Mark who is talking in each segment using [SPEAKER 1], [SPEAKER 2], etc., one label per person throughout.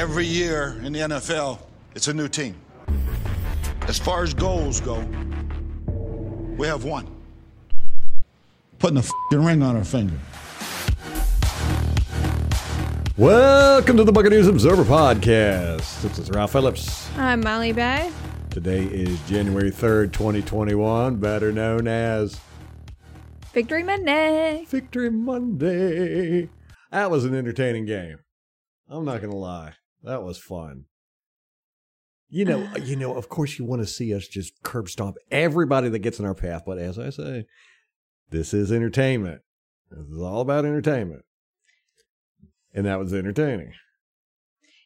[SPEAKER 1] Every year in the NFL, it's a new team. As far as goals go, we have one. Putting a fing ring on our finger.
[SPEAKER 2] Welcome to the Buccaneers Observer Podcast. This is Ralph Phillips.
[SPEAKER 3] I'm Molly Bay.
[SPEAKER 2] Today is January 3rd, 2021, better known as
[SPEAKER 3] Victory Monday.
[SPEAKER 2] Victory Monday. That was an entertaining game. I'm not going to lie. That was fun. You know, uh, you know, of course you want to see us just curb stomp everybody that gets in our path, but as I say, this is entertainment. This is all about entertainment. And that was entertaining.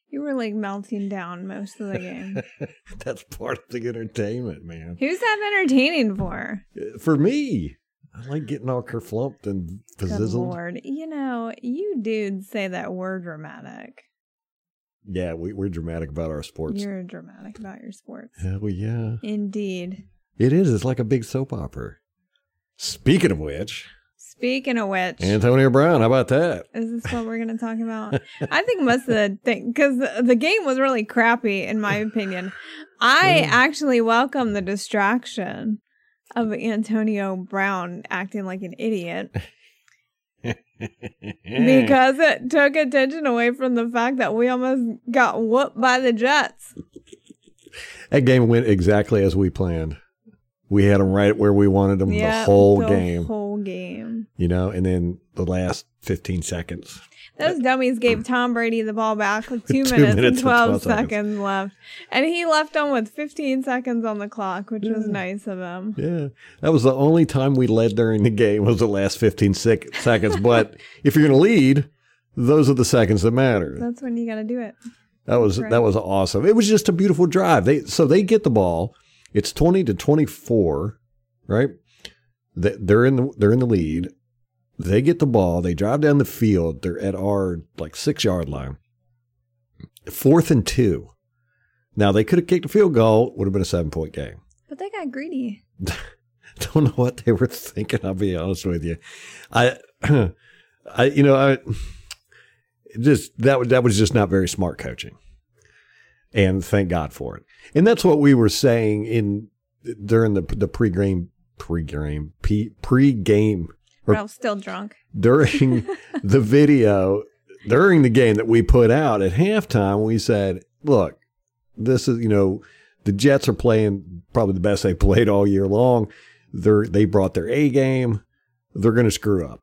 [SPEAKER 3] You were like melting down most of the game.
[SPEAKER 2] That's part of the entertainment, man.
[SPEAKER 3] Who's that entertaining for?
[SPEAKER 2] Uh, for me, I like getting all kerflumped and
[SPEAKER 3] Good lord. You know, you dudes say that we're dramatic.
[SPEAKER 2] Yeah, we, we're dramatic about our sports.
[SPEAKER 3] You're dramatic about your sports.
[SPEAKER 2] Hell yeah.
[SPEAKER 3] Indeed.
[SPEAKER 2] It is. It's like a big soap opera. Speaking of which,
[SPEAKER 3] Speaking of which,
[SPEAKER 2] Antonio Brown, how about that?
[SPEAKER 3] is this what we're going to talk about? I think most of the thing, because the, the game was really crappy, in my opinion. I
[SPEAKER 2] Mm.
[SPEAKER 3] actually welcome the distraction of Antonio Brown acting like an idiot. because it took attention away from the fact that we almost got whooped by the Jets.
[SPEAKER 2] that game went exactly as we planned. We had them right where we wanted them
[SPEAKER 3] Yeah,
[SPEAKER 2] the whole
[SPEAKER 3] the
[SPEAKER 2] game,
[SPEAKER 3] whole game.
[SPEAKER 2] you know, and then the last 15 seconds.
[SPEAKER 3] Those dummies gave Tom Brady the ball back with two,
[SPEAKER 2] Two
[SPEAKER 3] minutes,
[SPEAKER 2] minutes
[SPEAKER 3] and
[SPEAKER 2] and
[SPEAKER 3] 12,
[SPEAKER 2] 12
[SPEAKER 3] seconds.
[SPEAKER 2] seconds.
[SPEAKER 3] left. And he left them with 15 seconds on the clock, which was nice of him.
[SPEAKER 2] Yeah, that was the only time we led during the game was the last 15 sec- seconds. But if you're going to lead, those are the seconds that matter.
[SPEAKER 3] That's when you got to do it.
[SPEAKER 2] That was
[SPEAKER 3] Right.
[SPEAKER 2] that was awesome. It was just a beautiful drive. They so they get the ball. It's 20 to 24, right? They're in the they're in the lead. They get the ball. They drive down the field. They're at our like six yard line. Fourth and two. Now they could have kicked a field goal. Would have been a seven point game.
[SPEAKER 3] But they got greedy.
[SPEAKER 2] don't know what they were thinking. I'll be honest with you. I, I, you know, I just that was that was just not very smart coaching, and thank God for it. And that's what we were saying in during the the pre-game pre pregame Or-
[SPEAKER 3] Ralph's still drunk.
[SPEAKER 2] during the video during the game that we put out at halftime. We said, "Look, this is you know." The Jets are playing probably the best they played all year long. They're they brought their A game. They're going to screw up.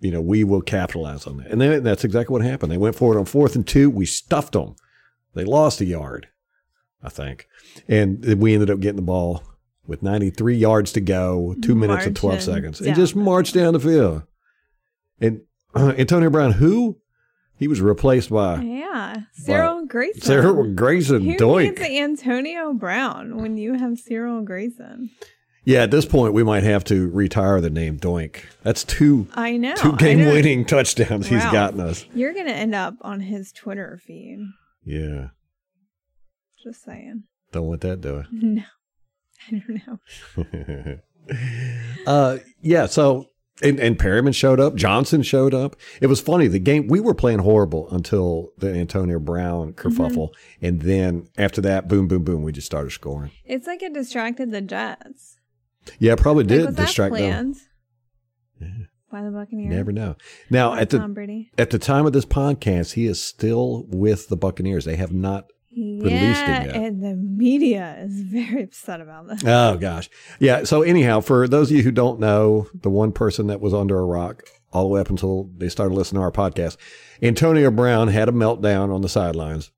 [SPEAKER 2] You know, we will capitalize on that, and then that's exactly what happened. They went forward on fourth and two. We stuffed them. They lost a yard, I think, and we ended up getting the ball with 93 yards to go, two minutes and 12
[SPEAKER 3] Marching
[SPEAKER 2] seconds, and
[SPEAKER 3] down
[SPEAKER 2] just marched down the field. And uh, Antonio Brown, who he was replaced by
[SPEAKER 3] Yeah. Cyril Grayson.
[SPEAKER 2] Sarah Grayson
[SPEAKER 3] Who
[SPEAKER 2] Doink.
[SPEAKER 3] Antonio Brown when you have Cyril Grayson?
[SPEAKER 2] Yeah, at this point, we might have to retire the name Doink. That's two
[SPEAKER 3] I know.
[SPEAKER 2] two game-winning touchdowns he's
[SPEAKER 3] Wow.
[SPEAKER 2] gotten us.
[SPEAKER 3] You're going to end up on his Twitter feed.
[SPEAKER 2] Yeah,
[SPEAKER 3] Just saying.
[SPEAKER 2] don't want that doing.
[SPEAKER 3] No. I don't know.
[SPEAKER 2] uh, yeah. So and, and Perriman showed up. Johnson showed up. It was funny. The game we were playing horrible until the Antonio Brown kerfuffle,
[SPEAKER 3] Mm-hmm.
[SPEAKER 2] and then after that, boom, boom, boom, we just started scoring.
[SPEAKER 3] It's like it distracted the Jets.
[SPEAKER 2] Yeah, probably did distract them.
[SPEAKER 3] planned by the Buccaneers?
[SPEAKER 2] Never know. Now at the at the time of this podcast, he is still with the Buccaneers. They have not
[SPEAKER 3] Yeah, and the media is very upset about this.
[SPEAKER 2] Oh gosh. Yeah. So anyhow, for those of you who don't know, the one person that was under a rock all the way up until they started listening to our podcast, Antonio Brown had a meltdown on the sidelines.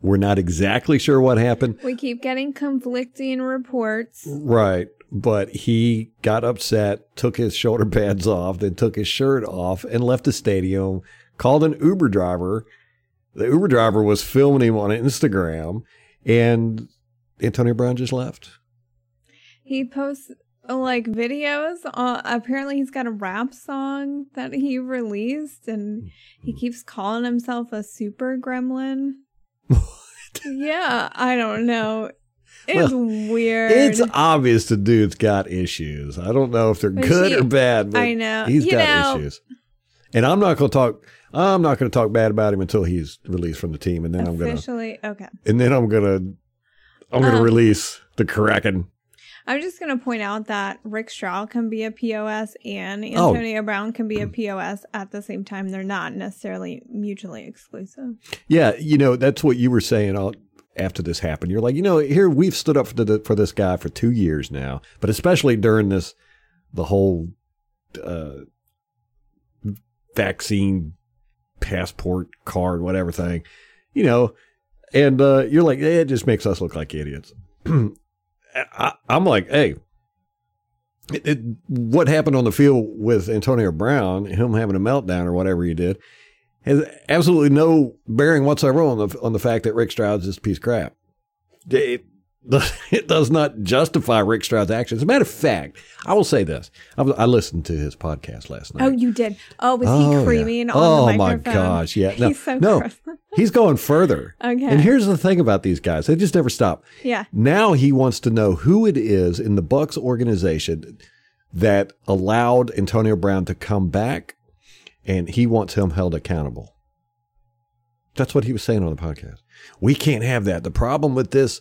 [SPEAKER 2] We're not exactly sure what happened.
[SPEAKER 3] We keep getting conflicting reports.
[SPEAKER 2] Right. But he got upset, took his shoulder pads off, then took his shirt off and left the stadium, called an Uber driver. The Uber driver was filming him on Instagram, and Antonio Brown just left.
[SPEAKER 3] He posts like videos. Uh, apparently, he's got a rap song that he released, and he keeps calling himself a super gremlin. Yeah, I don't know. It's weird.
[SPEAKER 2] It's obvious the dude's got issues. I don't know if they're
[SPEAKER 3] But
[SPEAKER 2] good
[SPEAKER 3] he-
[SPEAKER 2] or bad, but
[SPEAKER 3] I know.
[SPEAKER 2] he's
[SPEAKER 3] You
[SPEAKER 2] got
[SPEAKER 3] know,
[SPEAKER 2] issues. And I'm not going to talk. I'm not going to talk bad about him until he's released from the team, and then I'm going to.
[SPEAKER 3] Officially, okay.
[SPEAKER 2] And then I'm going to. I'm going to
[SPEAKER 3] Um,
[SPEAKER 2] release the Kraken.
[SPEAKER 3] I'm just going to point out that Rick Stroud can be a POS and
[SPEAKER 2] Oh.
[SPEAKER 3] Antonio Brown can be a POS at the same time. They're not necessarily mutually exclusive.
[SPEAKER 2] Yeah, you know that's what you were saying all, after this happened. You're like, you know, here we've stood up for, the, for this guy for two years now, but especially during this, the whole uh, vaccine passport card, whatever thing, you know, and uh, you're like, eh, it just makes us look like idiots. I, I'm like, hey. It, it, what happened on the field with Antonio Brown, him having a meltdown or whatever he did, has absolutely no bearing whatsoever on the on the fact that Rick Stroud's this piece of crap. It, it does not justify Rick Stroud's actions. As a matter of fact, I will say this: I, was- I listened to his podcast last oh, night.
[SPEAKER 3] Oh, you did. Oh, was
[SPEAKER 2] Oh,
[SPEAKER 3] he
[SPEAKER 2] yeah.
[SPEAKER 3] creaming on
[SPEAKER 2] Oh, my gosh, yeah. No,
[SPEAKER 3] He's so
[SPEAKER 2] no.
[SPEAKER 3] gross.
[SPEAKER 2] He's going further.
[SPEAKER 3] Okay.
[SPEAKER 2] And here's the thing about these guys: they just never stop.
[SPEAKER 3] yeah.
[SPEAKER 2] Now he wants to know who it is in the Bucks organization that allowed Antonio Brown to come back, and he wants him held accountable. That's what he was saying on the podcast. We can't have that. The problem with this,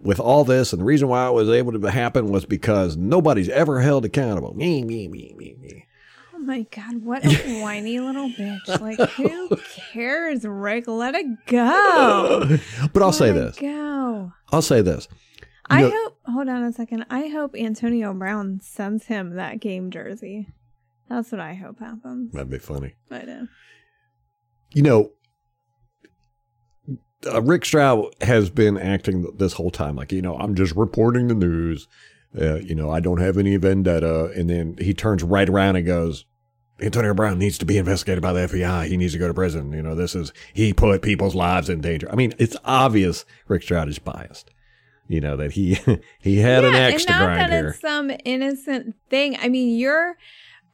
[SPEAKER 2] with all this, and the reason why it was able to happen was because nobody's ever held accountable. Me, me, me, me, me.
[SPEAKER 3] Oh my God, what a whiny little bitch. Like, who cares, Rick? Let it go.
[SPEAKER 2] But I'll
[SPEAKER 3] Let
[SPEAKER 2] say
[SPEAKER 3] it
[SPEAKER 2] this.
[SPEAKER 3] Go.
[SPEAKER 2] I'll say this.
[SPEAKER 3] I
[SPEAKER 2] know-
[SPEAKER 3] hope, hold on a second. I hope Antonio Brown sends him that game jersey. That's what I hope happens.
[SPEAKER 2] That'd be funny.
[SPEAKER 3] I know.
[SPEAKER 2] Uh, you know, uh, Rick Stroud has been acting this whole time like, you know, I'm just reporting the news. Uh, you know, I don't have any vendetta. And then he turns right around and goes, Antonio Brown needs to be investigated by the FBI. He needs to go to prison. You know, this is, he put people's lives in danger. I mean, it's obvious Rick Stroud is biased. You know, that he, he had an axe
[SPEAKER 3] and
[SPEAKER 2] to
[SPEAKER 3] not
[SPEAKER 2] grind
[SPEAKER 3] that
[SPEAKER 2] here.
[SPEAKER 3] it's some innocent thing. I mean, you're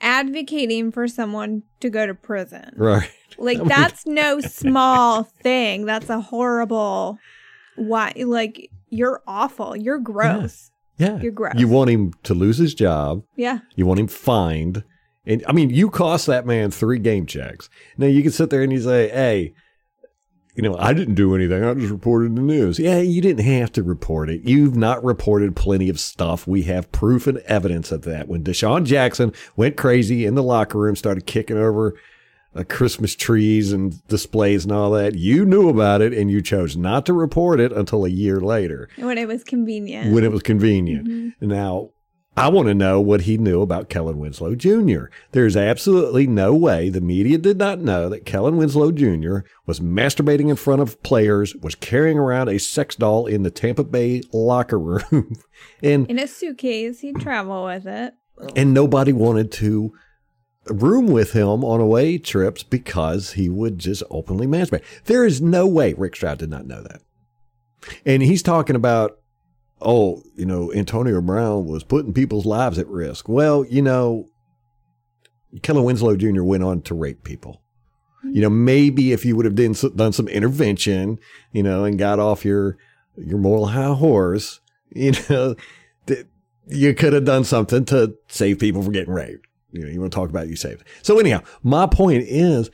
[SPEAKER 3] advocating for someone to go to prison.
[SPEAKER 2] Right.
[SPEAKER 3] Like that's no small thing. That's a horrible. Why? Like you're awful. You're gross.
[SPEAKER 2] Yeah.
[SPEAKER 3] You're gross.
[SPEAKER 2] You want him to lose his job.
[SPEAKER 3] Yeah.
[SPEAKER 2] You want him fined. And I mean, you cost that man three game checks. Now you can sit there and you say, hey, you know, I didn't do anything. I just reported the news. Yeah, you didn't have to report it. You've not reported plenty of stuff. We have proof and evidence of that. When DeSean Jackson went crazy in the locker room, started kicking over uh, Christmas trees and displays and all that, you knew about it and you chose not to report it until a year later
[SPEAKER 3] When it was convenient.
[SPEAKER 2] when it was convenient.
[SPEAKER 3] Mm-hmm.
[SPEAKER 2] Now, I want to know what he knew about Kellen Winslow Jr. There's absolutely no way the media did not know that Kellen Winslow Jr. was masturbating in front of players, was carrying around a sex doll in the Tampa Bay locker room, and
[SPEAKER 3] In a suitcase, he'd travel with it.
[SPEAKER 2] and nobody wanted to room with him on away trips because he would just openly masturbate. There is no way Rick Stroud did not know that. And he's talking about, oh, you know, Antonio Brown was putting people's lives at risk. Well, you know, Kellen Winslow Jr. went on to rape people. You know, maybe if you would have done, some- done some intervention, you know, and got off your your moral high horse, you know, you could have done something to save people from getting raped. You know, you want to talk about you saved. So anyhow, my point is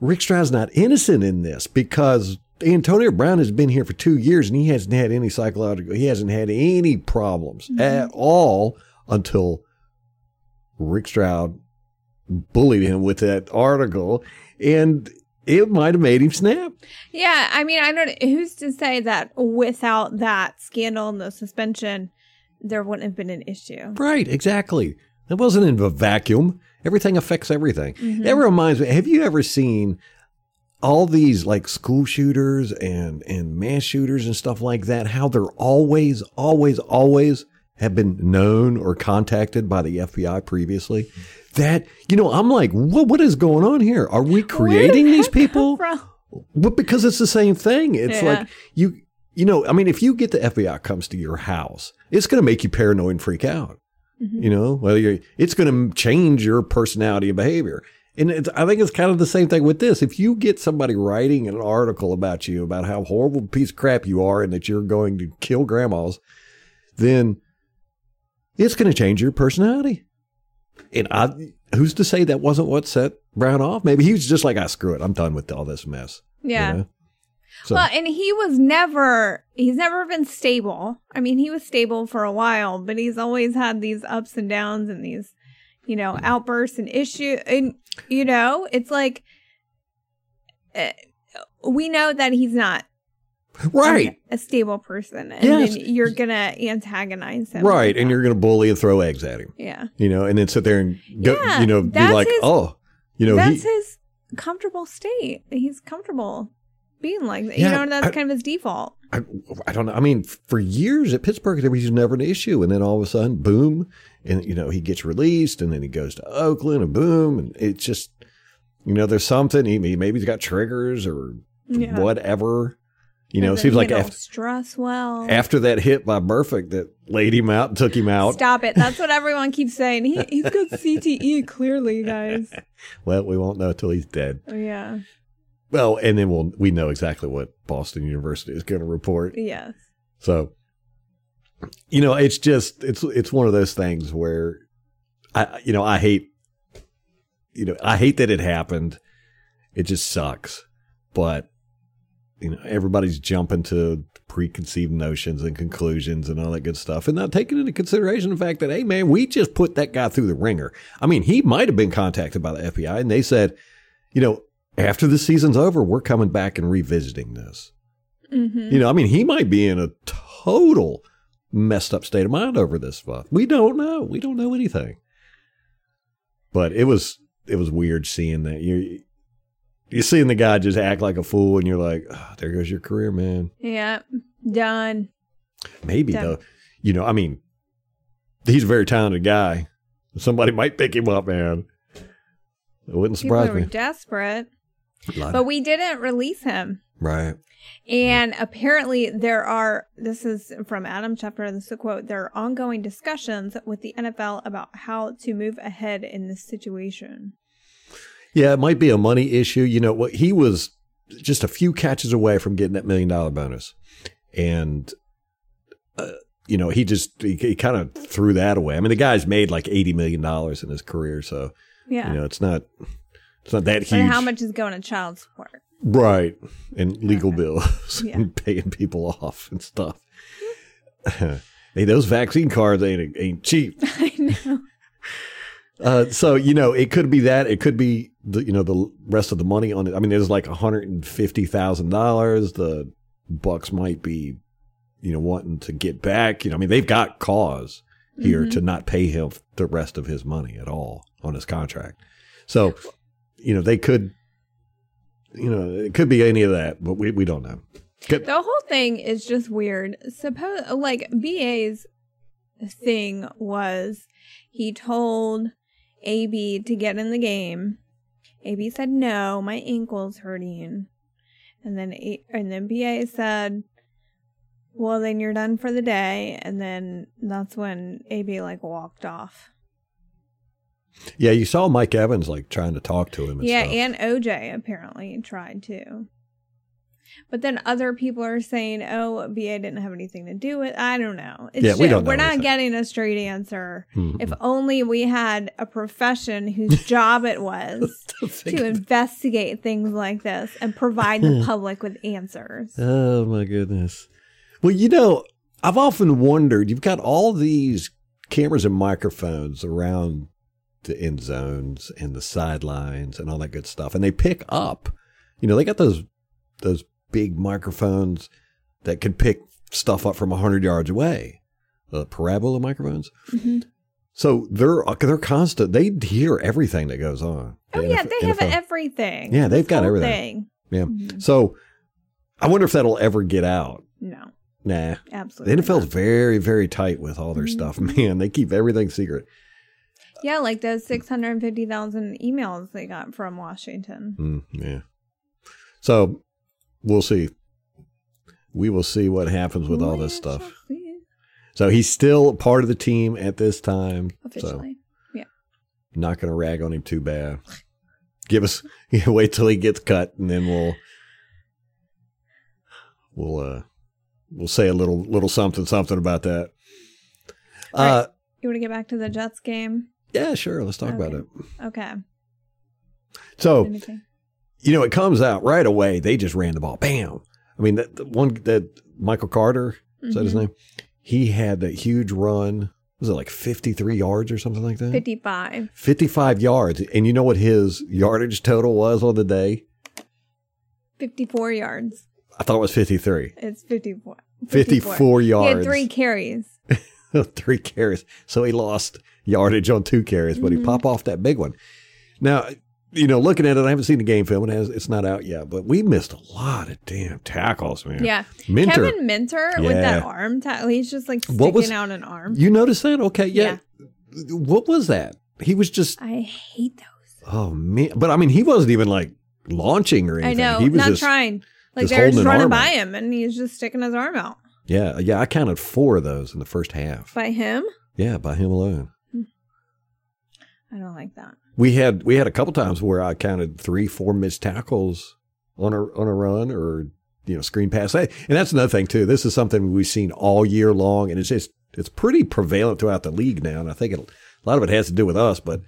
[SPEAKER 2] Rick Stroud's not innocent in this because Antonio Brown has been here for two years and he hasn't had any psychological, he hasn't had any problems mm-hmm. at all until Rick Stroud bullied him with that article and it might have made him snap.
[SPEAKER 3] Yeah, I mean, I don't. Who's to say that without that scandal and the suspension, there wouldn't have been an issue?
[SPEAKER 2] Right, exactly. It wasn't in a vacuum. Everything affects everything. Mm-hmm. It reminds me, have you ever seen all these like school shooters and, and mass shooters and stuff like that? How they're always, always, always have been known or contacted by the FBI previously? That, you know, I'm like, what, what is going on here? Are we creating these people? Well, because it's the same thing. It's
[SPEAKER 3] Yeah.
[SPEAKER 2] like you, you know, I mean, if you get the FBI comes to your house, it's going to make you paranoid and freak out.
[SPEAKER 3] Mm-hmm.
[SPEAKER 2] You know, whether you're, it's going to change your personality and behavior. And it's, I think it's kind of the same thing with this. If you get somebody writing an article about you about how horrible a piece of crap you are and that you're going to kill grandmas, then it's going to change your personality. And I, who's to say that wasn't what set Brown off? Maybe he was just like, ah, screw it. I'm done with all this mess. you
[SPEAKER 3] Yeah.
[SPEAKER 2] know? So,
[SPEAKER 3] Well, and he was never, he's never been stable. I mean, he was stable for a while, but he's always had these ups and downs and these, you know, outbursts and issue. And, you know, it's like, uh, we know that he's not
[SPEAKER 2] right.
[SPEAKER 3] a stable person. And
[SPEAKER 2] Yes.
[SPEAKER 3] you're going to antagonize him.
[SPEAKER 2] Right.
[SPEAKER 3] like
[SPEAKER 2] And
[SPEAKER 3] that.
[SPEAKER 2] you're going to bully and throw eggs at him,
[SPEAKER 3] yeah.
[SPEAKER 2] you know, and then sit there and go,
[SPEAKER 3] Yeah,
[SPEAKER 2] you know, be like,
[SPEAKER 3] his-
[SPEAKER 2] oh, you know,
[SPEAKER 3] That's
[SPEAKER 2] he,
[SPEAKER 3] his comfortable state. He's comfortable being like that.
[SPEAKER 2] Yeah,
[SPEAKER 3] you know, that's
[SPEAKER 2] I-
[SPEAKER 3] kind of his default.
[SPEAKER 2] I, I don't know. I mean, for years at Pittsburgh, there was never an issue, and then all of a sudden, boom, and you know he gets released, and then he goes to Oakland, and boom, and it's just, you know, there's something. He maybe he's got triggers or
[SPEAKER 3] Yeah.
[SPEAKER 2] whatever. You know, it seems like after
[SPEAKER 3] stress well.
[SPEAKER 2] after that hit by Burfict that laid him out and took him out.
[SPEAKER 3] Stop it. That's what everyone keeps saying. He, he's got CTE, clearly, guys.
[SPEAKER 2] Well, we won't know until he's dead.
[SPEAKER 3] Oh, yeah.
[SPEAKER 2] Well, and then we'll we know exactly what Boston University is going to report.
[SPEAKER 3] Yes.
[SPEAKER 2] So, you know, it's just it's it's one of those things where I you know I hate you know I hate that it happened. It just sucks, but you know everybody's jumping to preconceived notions and conclusions and all that good stuff, and not taking into consideration the fact that hey man, we just put that guy through the ringer. I mean, he might have been contacted by the FBI, and they said, you know, after the season's over, we're coming back and revisiting this.
[SPEAKER 3] hmm
[SPEAKER 2] You know, I mean, he might be in a total messed up state of mind over this stuff. We don't know. We don't know anything. But it was it was weird seeing that you you seeing the guy just act like a fool, and you're like, oh, there goes your career, man.
[SPEAKER 3] Yeah. Done.
[SPEAKER 2] Maybe
[SPEAKER 3] Damn.
[SPEAKER 2] though, you know, I mean, he's a very talented guy. Somebody might pick him up, man. It wouldn't
[SPEAKER 3] People
[SPEAKER 2] surprise
[SPEAKER 3] were
[SPEAKER 2] me.
[SPEAKER 3] desperate. But we didn't release him.
[SPEAKER 2] Right.
[SPEAKER 3] And apparently, there are, this is from Adam Schefter, this is a quote, there are ongoing discussions with the NFL about how to move ahead in this situation.
[SPEAKER 2] Yeah, it might be a money issue. You know what? He was just a few catches away from getting that million dollar bonus, and uh, you know he just he, he kind of threw that away. I mean, the guy's made like eighty million dollars in his career, so
[SPEAKER 3] Yeah.
[SPEAKER 2] you know it's not it's not that huge,
[SPEAKER 3] how much is going to child support?
[SPEAKER 2] Right? And legal bills
[SPEAKER 3] Yeah.
[SPEAKER 2] and paying people off and stuff. hey, those vaccine cards ain't ain't cheap.
[SPEAKER 3] I know.
[SPEAKER 2] Uh, so you know, it could be that. It could be the you know the rest of the money on it. I mean, there's like hundred and fifty thousand dollars. The Bucks might be, you know, wanting to get back. You know, I mean, they've got cause here to not pay him the rest of his money at all on his contract. So, you know, they could, you know, it could be any of that, but we we don't know.
[SPEAKER 3] The whole thing is just weird. Suppose like BA's thing was he told AB to get in the game. AB said no, my ankle's hurting. And then A- and then BA said, "Well, then you're done for the day." And then that's when AB like walked off.
[SPEAKER 2] Yeah, you saw Mike Evans like trying to talk to him. And
[SPEAKER 3] yeah,
[SPEAKER 2] stuff.
[SPEAKER 3] and OJ apparently tried to. But then other people are saying, "Oh, BA didn't have anything to do with." I don't know. It's
[SPEAKER 2] Yeah, we don't. Know
[SPEAKER 3] we're not getting a straight answer.
[SPEAKER 2] Mhm.
[SPEAKER 3] If only we had a profession whose job it was to investigate things like this and provide the public with answers.
[SPEAKER 2] Oh my goodness. Well, you know, I've often wondered, you've got all these cameras and microphones around the end zones and the sidelines and all that good stuff. And they pick up, you know, they got those those big microphones that can pick stuff up from 100 yards away. The parabola microphones.
[SPEAKER 3] Mhm.
[SPEAKER 2] So they're they're constant. They hear everything that goes on.
[SPEAKER 3] Oh
[SPEAKER 2] The
[SPEAKER 3] yeah,
[SPEAKER 2] NFL
[SPEAKER 3] they have
[SPEAKER 2] NFL.
[SPEAKER 3] everything.
[SPEAKER 2] Yeah, they've got everything.
[SPEAKER 3] thing.
[SPEAKER 2] Yeah.
[SPEAKER 3] Mhm.
[SPEAKER 2] So I wonder if that'll ever get out.
[SPEAKER 3] No,
[SPEAKER 2] Nah.
[SPEAKER 3] absolutely.
[SPEAKER 2] The NFL's
[SPEAKER 3] not.
[SPEAKER 2] very, very tight with all their stuff, man. They keep everything secret.
[SPEAKER 3] Yeah, like those 650,000 emails they got from Washington.
[SPEAKER 2] Mm, yeah. So we'll see. We will see what happens with all this stuff.
[SPEAKER 3] see.
[SPEAKER 2] So he's still part of the team at this time. So
[SPEAKER 3] Officially. yeah.
[SPEAKER 2] not going to rag on him too bad. Give us wait till he gets cut, and then we'll we'll uh we'll say a little little something something about that. Uh,
[SPEAKER 3] You want to get back to the Jets game?
[SPEAKER 2] Yeah, sure. Let's talk about it.
[SPEAKER 3] Okay.
[SPEAKER 2] So you know, it comes out right away. They just ran the ball. Bam. I mean, that the one that Michael Carter is that his
[SPEAKER 3] Mhm.
[SPEAKER 2] name? He had that huge run. Was it like fifty three yards or something like that?
[SPEAKER 3] 55.
[SPEAKER 2] 55 yards. And you know what his yardage total was on the day?
[SPEAKER 3] 54 yards.
[SPEAKER 2] I thought it was 53.
[SPEAKER 3] It's 54.
[SPEAKER 2] 54
[SPEAKER 3] He
[SPEAKER 2] yards.
[SPEAKER 3] had three carries.
[SPEAKER 2] three carries. So he lost yardage on two carries, but he
[SPEAKER 3] Mhm.
[SPEAKER 2] popped off that big one. Now, you know, looking at it, I haven't seen the game film. It has, it's not out yet, but we missed a lot of damn tackles, man.
[SPEAKER 3] Yeah.
[SPEAKER 2] Minter.
[SPEAKER 3] Kevin Minter with that arm tackle. He's just like
[SPEAKER 2] What
[SPEAKER 3] sticking
[SPEAKER 2] was-
[SPEAKER 3] out an arm.
[SPEAKER 2] You notice that? Okay. Yeah. What was that? He was just,
[SPEAKER 3] I hate those.
[SPEAKER 2] oh man. But I mean, he wasn't even like launching or anything.
[SPEAKER 3] I know.
[SPEAKER 2] He was
[SPEAKER 3] Not
[SPEAKER 2] just,
[SPEAKER 3] trying. Like
[SPEAKER 2] just
[SPEAKER 3] they were
[SPEAKER 2] holding
[SPEAKER 3] just running by
[SPEAKER 2] out.
[SPEAKER 3] him and he's just sticking his arm out.
[SPEAKER 2] Yeah. Yeah. I counted four of those in the first half.
[SPEAKER 3] By him?
[SPEAKER 2] Yeah. By him alone.
[SPEAKER 3] I don't like that.
[SPEAKER 2] we had we had a couple times where I counted three, four missed tackles on a on a run or you know screen pass. Hey, And that's another thing too. This is something we've seen all year long, and it's just it's pretty prevalent throughout the league now. And I think it, a lot of it has to do with us, but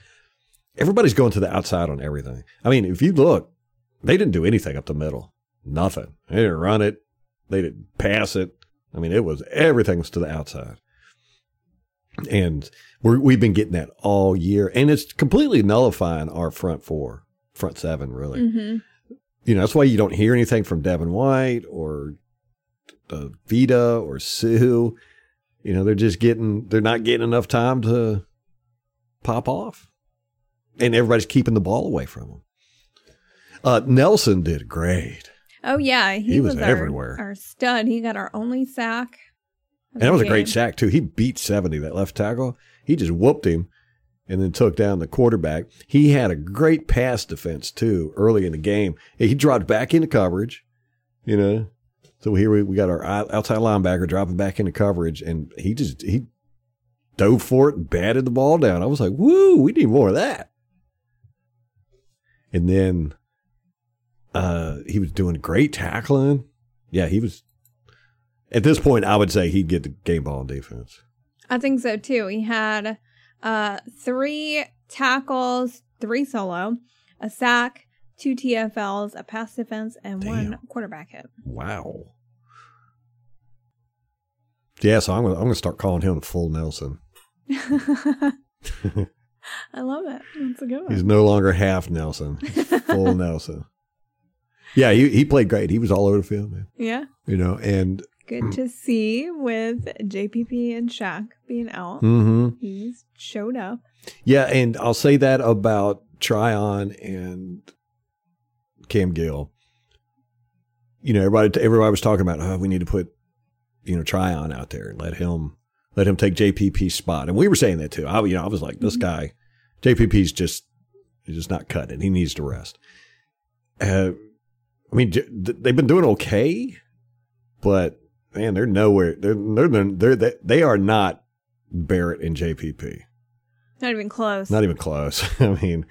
[SPEAKER 2] everybody's going to the outside on everything. I mean, if you look, they didn't do anything up the middle. Nothing. They didn't run it. They didn't pass it. I mean, it was everything was to the outside. And we're, we've been getting that all year, and it's completely nullifying our front four, front seven, really.
[SPEAKER 3] hmm
[SPEAKER 2] You know, that's why you don't hear anything from Devin White or uh, Vita or Suh. You know, they're just getting, they're not getting enough time to pop off, and everybody's keeping the ball away from them. Uh, Nelson did great,
[SPEAKER 3] Oh yeah, he,
[SPEAKER 2] He was
[SPEAKER 3] our,
[SPEAKER 2] everywhere.
[SPEAKER 3] Our stud. He got our only sack.
[SPEAKER 2] And that was a great sack too. He beat seventy that left tackle. He just whooped him, and then took down the quarterback. He had a great pass defense too early in the game. He dropped back into coverage, you know. So here we, we got our outside linebacker dropping back into coverage, and he just he dove for it and batted the ball down. I was like, "Woo, we need more of that." And then uh, he was doing great tackling. Yeah, he was. At this point, I would say he'd get the game ball on defense.
[SPEAKER 3] I think so too. He had uh three tackles, three solo, a sack, two TFLs, a pass defense, and one quarterback hit.
[SPEAKER 2] Wow. Yeah, so I'm gonna, I'm gonna start calling him full Nelson.
[SPEAKER 3] I love it. That's a good one.
[SPEAKER 2] He's no longer half Nelson, full Nelson. Yeah, he he played great. He was all over the field, man.
[SPEAKER 3] yeah.
[SPEAKER 2] You know, and
[SPEAKER 3] Good to see with JPP and Shaq being out.
[SPEAKER 2] hmm
[SPEAKER 3] He's showed up.
[SPEAKER 2] yeah, and I'll say that about Tryon and Cam Gill. You know, everybody everybody was talking about, oh, we need to put you know Tryon out there and let him let him take JPP's spot, and we were saying that too. I you know I was like, this guy JPP's just he's just not cutting. it. He needs to rest. Uh, I mean, they've been doing okay, but man, they're nowhere. They're they're they're, they're they are not Barrett and JPP.
[SPEAKER 3] Not even close.
[SPEAKER 2] Not even close. I mean,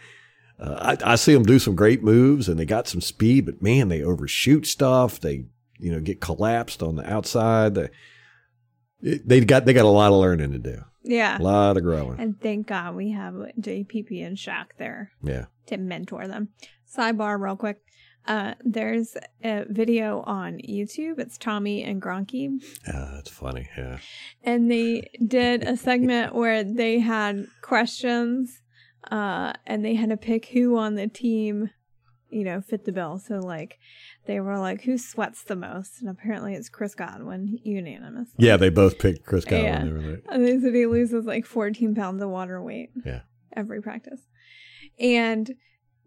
[SPEAKER 2] uh, I, I see them do some great moves, and they got some speed, but man, they overshoot stuff. They you know get collapsed on the outside. They they got they got a lot of learning to do.
[SPEAKER 3] yeah.
[SPEAKER 2] A lot of growing.
[SPEAKER 3] And thank God we have JPP and Shaq there
[SPEAKER 2] Yeah.
[SPEAKER 3] to mentor them. Sidebar, real quick. Uh, there's a video on YouTube. It's Tommy and Gronky,
[SPEAKER 2] Yeah, that's funny. Yeah.
[SPEAKER 3] and they did a segment where they had questions, uh, and they had to pick who on the team, you know, fit the bill. So like, they were like, "Who sweats the most?" And apparently, it's Chris Godwin, unanimous.
[SPEAKER 2] Yeah, they both picked Chris Godwin.
[SPEAKER 3] Yeah.
[SPEAKER 2] They were like,
[SPEAKER 3] And they said he loses like 14 pounds of water weight.
[SPEAKER 2] Yeah.
[SPEAKER 3] Every practice. And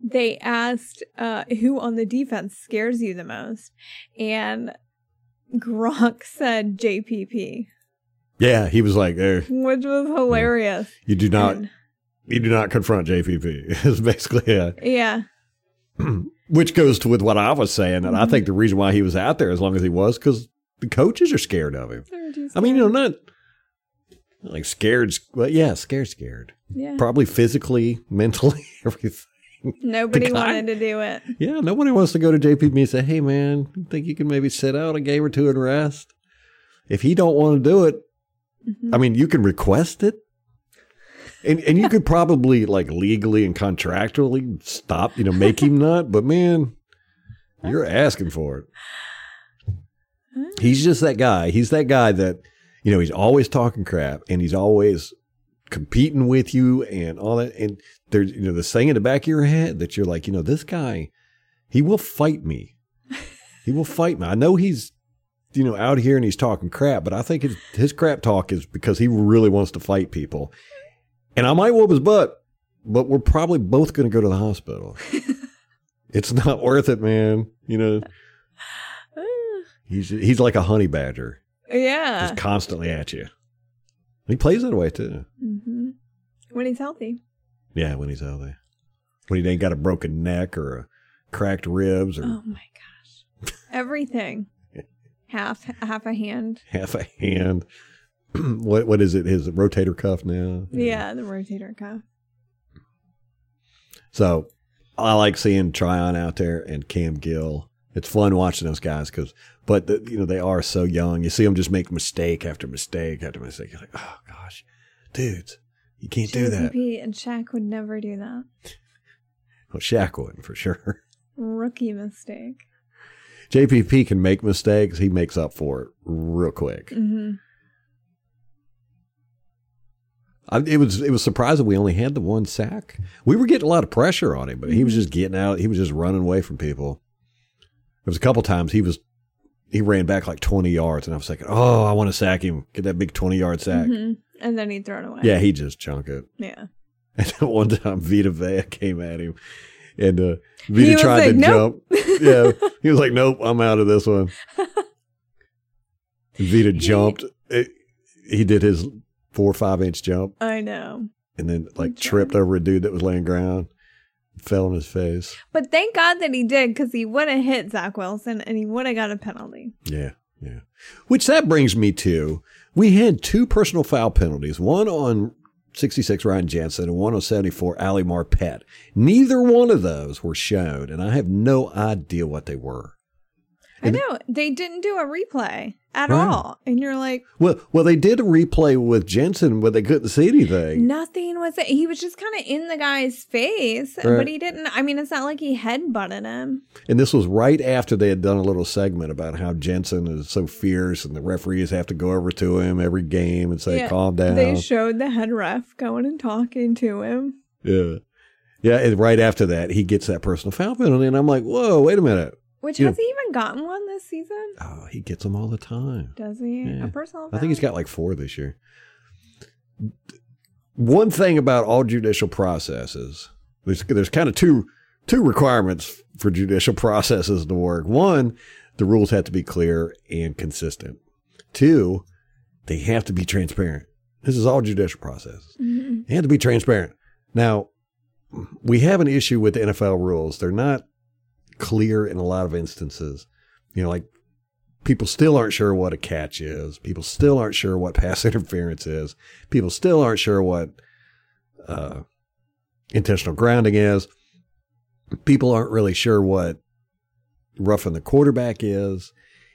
[SPEAKER 3] they asked uh, who on the defense scares you the most. And Gronk said JPP,
[SPEAKER 2] yeah, he was like, eh,
[SPEAKER 3] which was hilarious.
[SPEAKER 2] you do not
[SPEAKER 3] And-
[SPEAKER 2] you do not confront JPP. It's basically yeah.
[SPEAKER 3] yeah.
[SPEAKER 2] Which goes to with what I was saying, I
[SPEAKER 3] Mm-hmm.
[SPEAKER 2] think the reason why he was out there as long as he was because the coaches are scared of him.
[SPEAKER 3] Too
[SPEAKER 2] I mean, you know, not like scared. Well, yeah, scared, scared.
[SPEAKER 3] yeah.
[SPEAKER 2] Probably physically, mentally, everything.
[SPEAKER 3] Nobody wanted to do it.
[SPEAKER 2] Yeah, nobody wants to go to JPP and say, "Hey, man, think you can maybe sit out a game or two and rest?" If he don't want to do it,
[SPEAKER 3] Mhm.
[SPEAKER 2] I mean, you can request it, And and you could probably like legally and contractually stop, you know, make him not, but man, you're asking for it. He's just that guy. He's that guy that, you know, he's always talking crap and he's always competing with you and all that. And there's, you know, this thing in the back of your head that you're like, you know, this guy, he will fight me. He will fight me. I know he's, you know, out here and he's talking crap, but I think his, his crap talk is because he really wants to fight people. And I might whoop his butt, but we're probably both going to go to the hospital. it's not worth it, man. You know, he's he's like a honey badger,
[SPEAKER 3] yeah.
[SPEAKER 2] just constantly at you. He plays that way too.
[SPEAKER 3] hmm When he's healthy.
[SPEAKER 2] Yeah, when he's out there, when he ain't got a broken neck or a cracked ribs or
[SPEAKER 3] Oh my gosh. Everything. half half a hand.
[SPEAKER 2] half a hand. what what is it? His rotator cuff now.
[SPEAKER 3] Yeah, the rotator cuff.
[SPEAKER 2] So I like seeing Tryon out there and Cam Gill. It's fun watching those guys because, but the, you know they are so young. You see them just make mistake after mistake after mistake. You're like, oh gosh, dudes, you can't do that.
[SPEAKER 3] JPP and Shaq would never do that.
[SPEAKER 2] Well, Shaq wouldn't for sure.
[SPEAKER 3] Rookie mistake.
[SPEAKER 2] JPP can make mistakes. He makes up for it real quick.
[SPEAKER 3] hmm
[SPEAKER 2] I, it was it was surprising we only had the one sack. We were getting a lot of pressure on him, but he was just getting out. He was just running away from people. There was a couple times he was he ran back like twenty yards, and I was thinking, oh, I want to sack him, get that big twenty yard sack.
[SPEAKER 3] hmm And then he'd throw it away.
[SPEAKER 2] Yeah, he just chunk it.
[SPEAKER 3] Yeah.
[SPEAKER 2] And then one time Vita Vea came at him, and uh, Vita tried
[SPEAKER 3] like,
[SPEAKER 2] to
[SPEAKER 3] "Nope."
[SPEAKER 2] jump. Yeah, he was like, nope, I'm out of this one. Vita jumped. It- he did his four or five inch jump.
[SPEAKER 3] I know.
[SPEAKER 2] and then like tripped over a dude that was laying ground, fell on his face.
[SPEAKER 3] But thank God that he did because he would have hit Zach Wilson and he would have got a penalty.
[SPEAKER 2] Yeah, yeah. Which that brings me to we had two personal foul penalties, one on 66 Ryan Jensen and one on 74 Ali Marpet. Neither one of those were shown, and I have no idea what they were.
[SPEAKER 3] I know. They didn't do a replay at
[SPEAKER 2] Right.
[SPEAKER 3] all. And you're like,
[SPEAKER 2] Well, well, they did a replay with Jensen, but they couldn't see anything.
[SPEAKER 3] nothing was it. He was just kind of in the guy's face,
[SPEAKER 2] Right.
[SPEAKER 3] but he didn't. I mean, it's not like he headbutted him.
[SPEAKER 2] And this was right after they had done a little segment about how Jensen is so fierce, and the referees have to go over to him every game and say,
[SPEAKER 3] Yeah,
[SPEAKER 2] "Calm down."
[SPEAKER 3] They showed the head ref going and talking to him.
[SPEAKER 2] Yeah. Yeah. And right after that, he gets that personal foul penalty. And I'm like, whoa, wait a minute.
[SPEAKER 3] Which has he even gotten one this season?
[SPEAKER 2] Oh, he gets them all the time.
[SPEAKER 3] Does he?
[SPEAKER 2] Yeah.
[SPEAKER 3] A personal?
[SPEAKER 2] I think he's got like four this year. One thing about all judicial processes, there's, there's kind of two, two requirements for judicial processes to work. One, the rules have to be clear and consistent. Two, they have to be transparent. This is all judicial processes.
[SPEAKER 3] Mhm.
[SPEAKER 2] They have to be transparent. Now, we have an issue with the NFL rules. They're not clear in a lot of instances. You know, like people still aren't sure what a catch is. People still aren't sure what pass interference is. People still aren't sure what uh, intentional grounding is. People aren't really sure what roughing the quarterback is,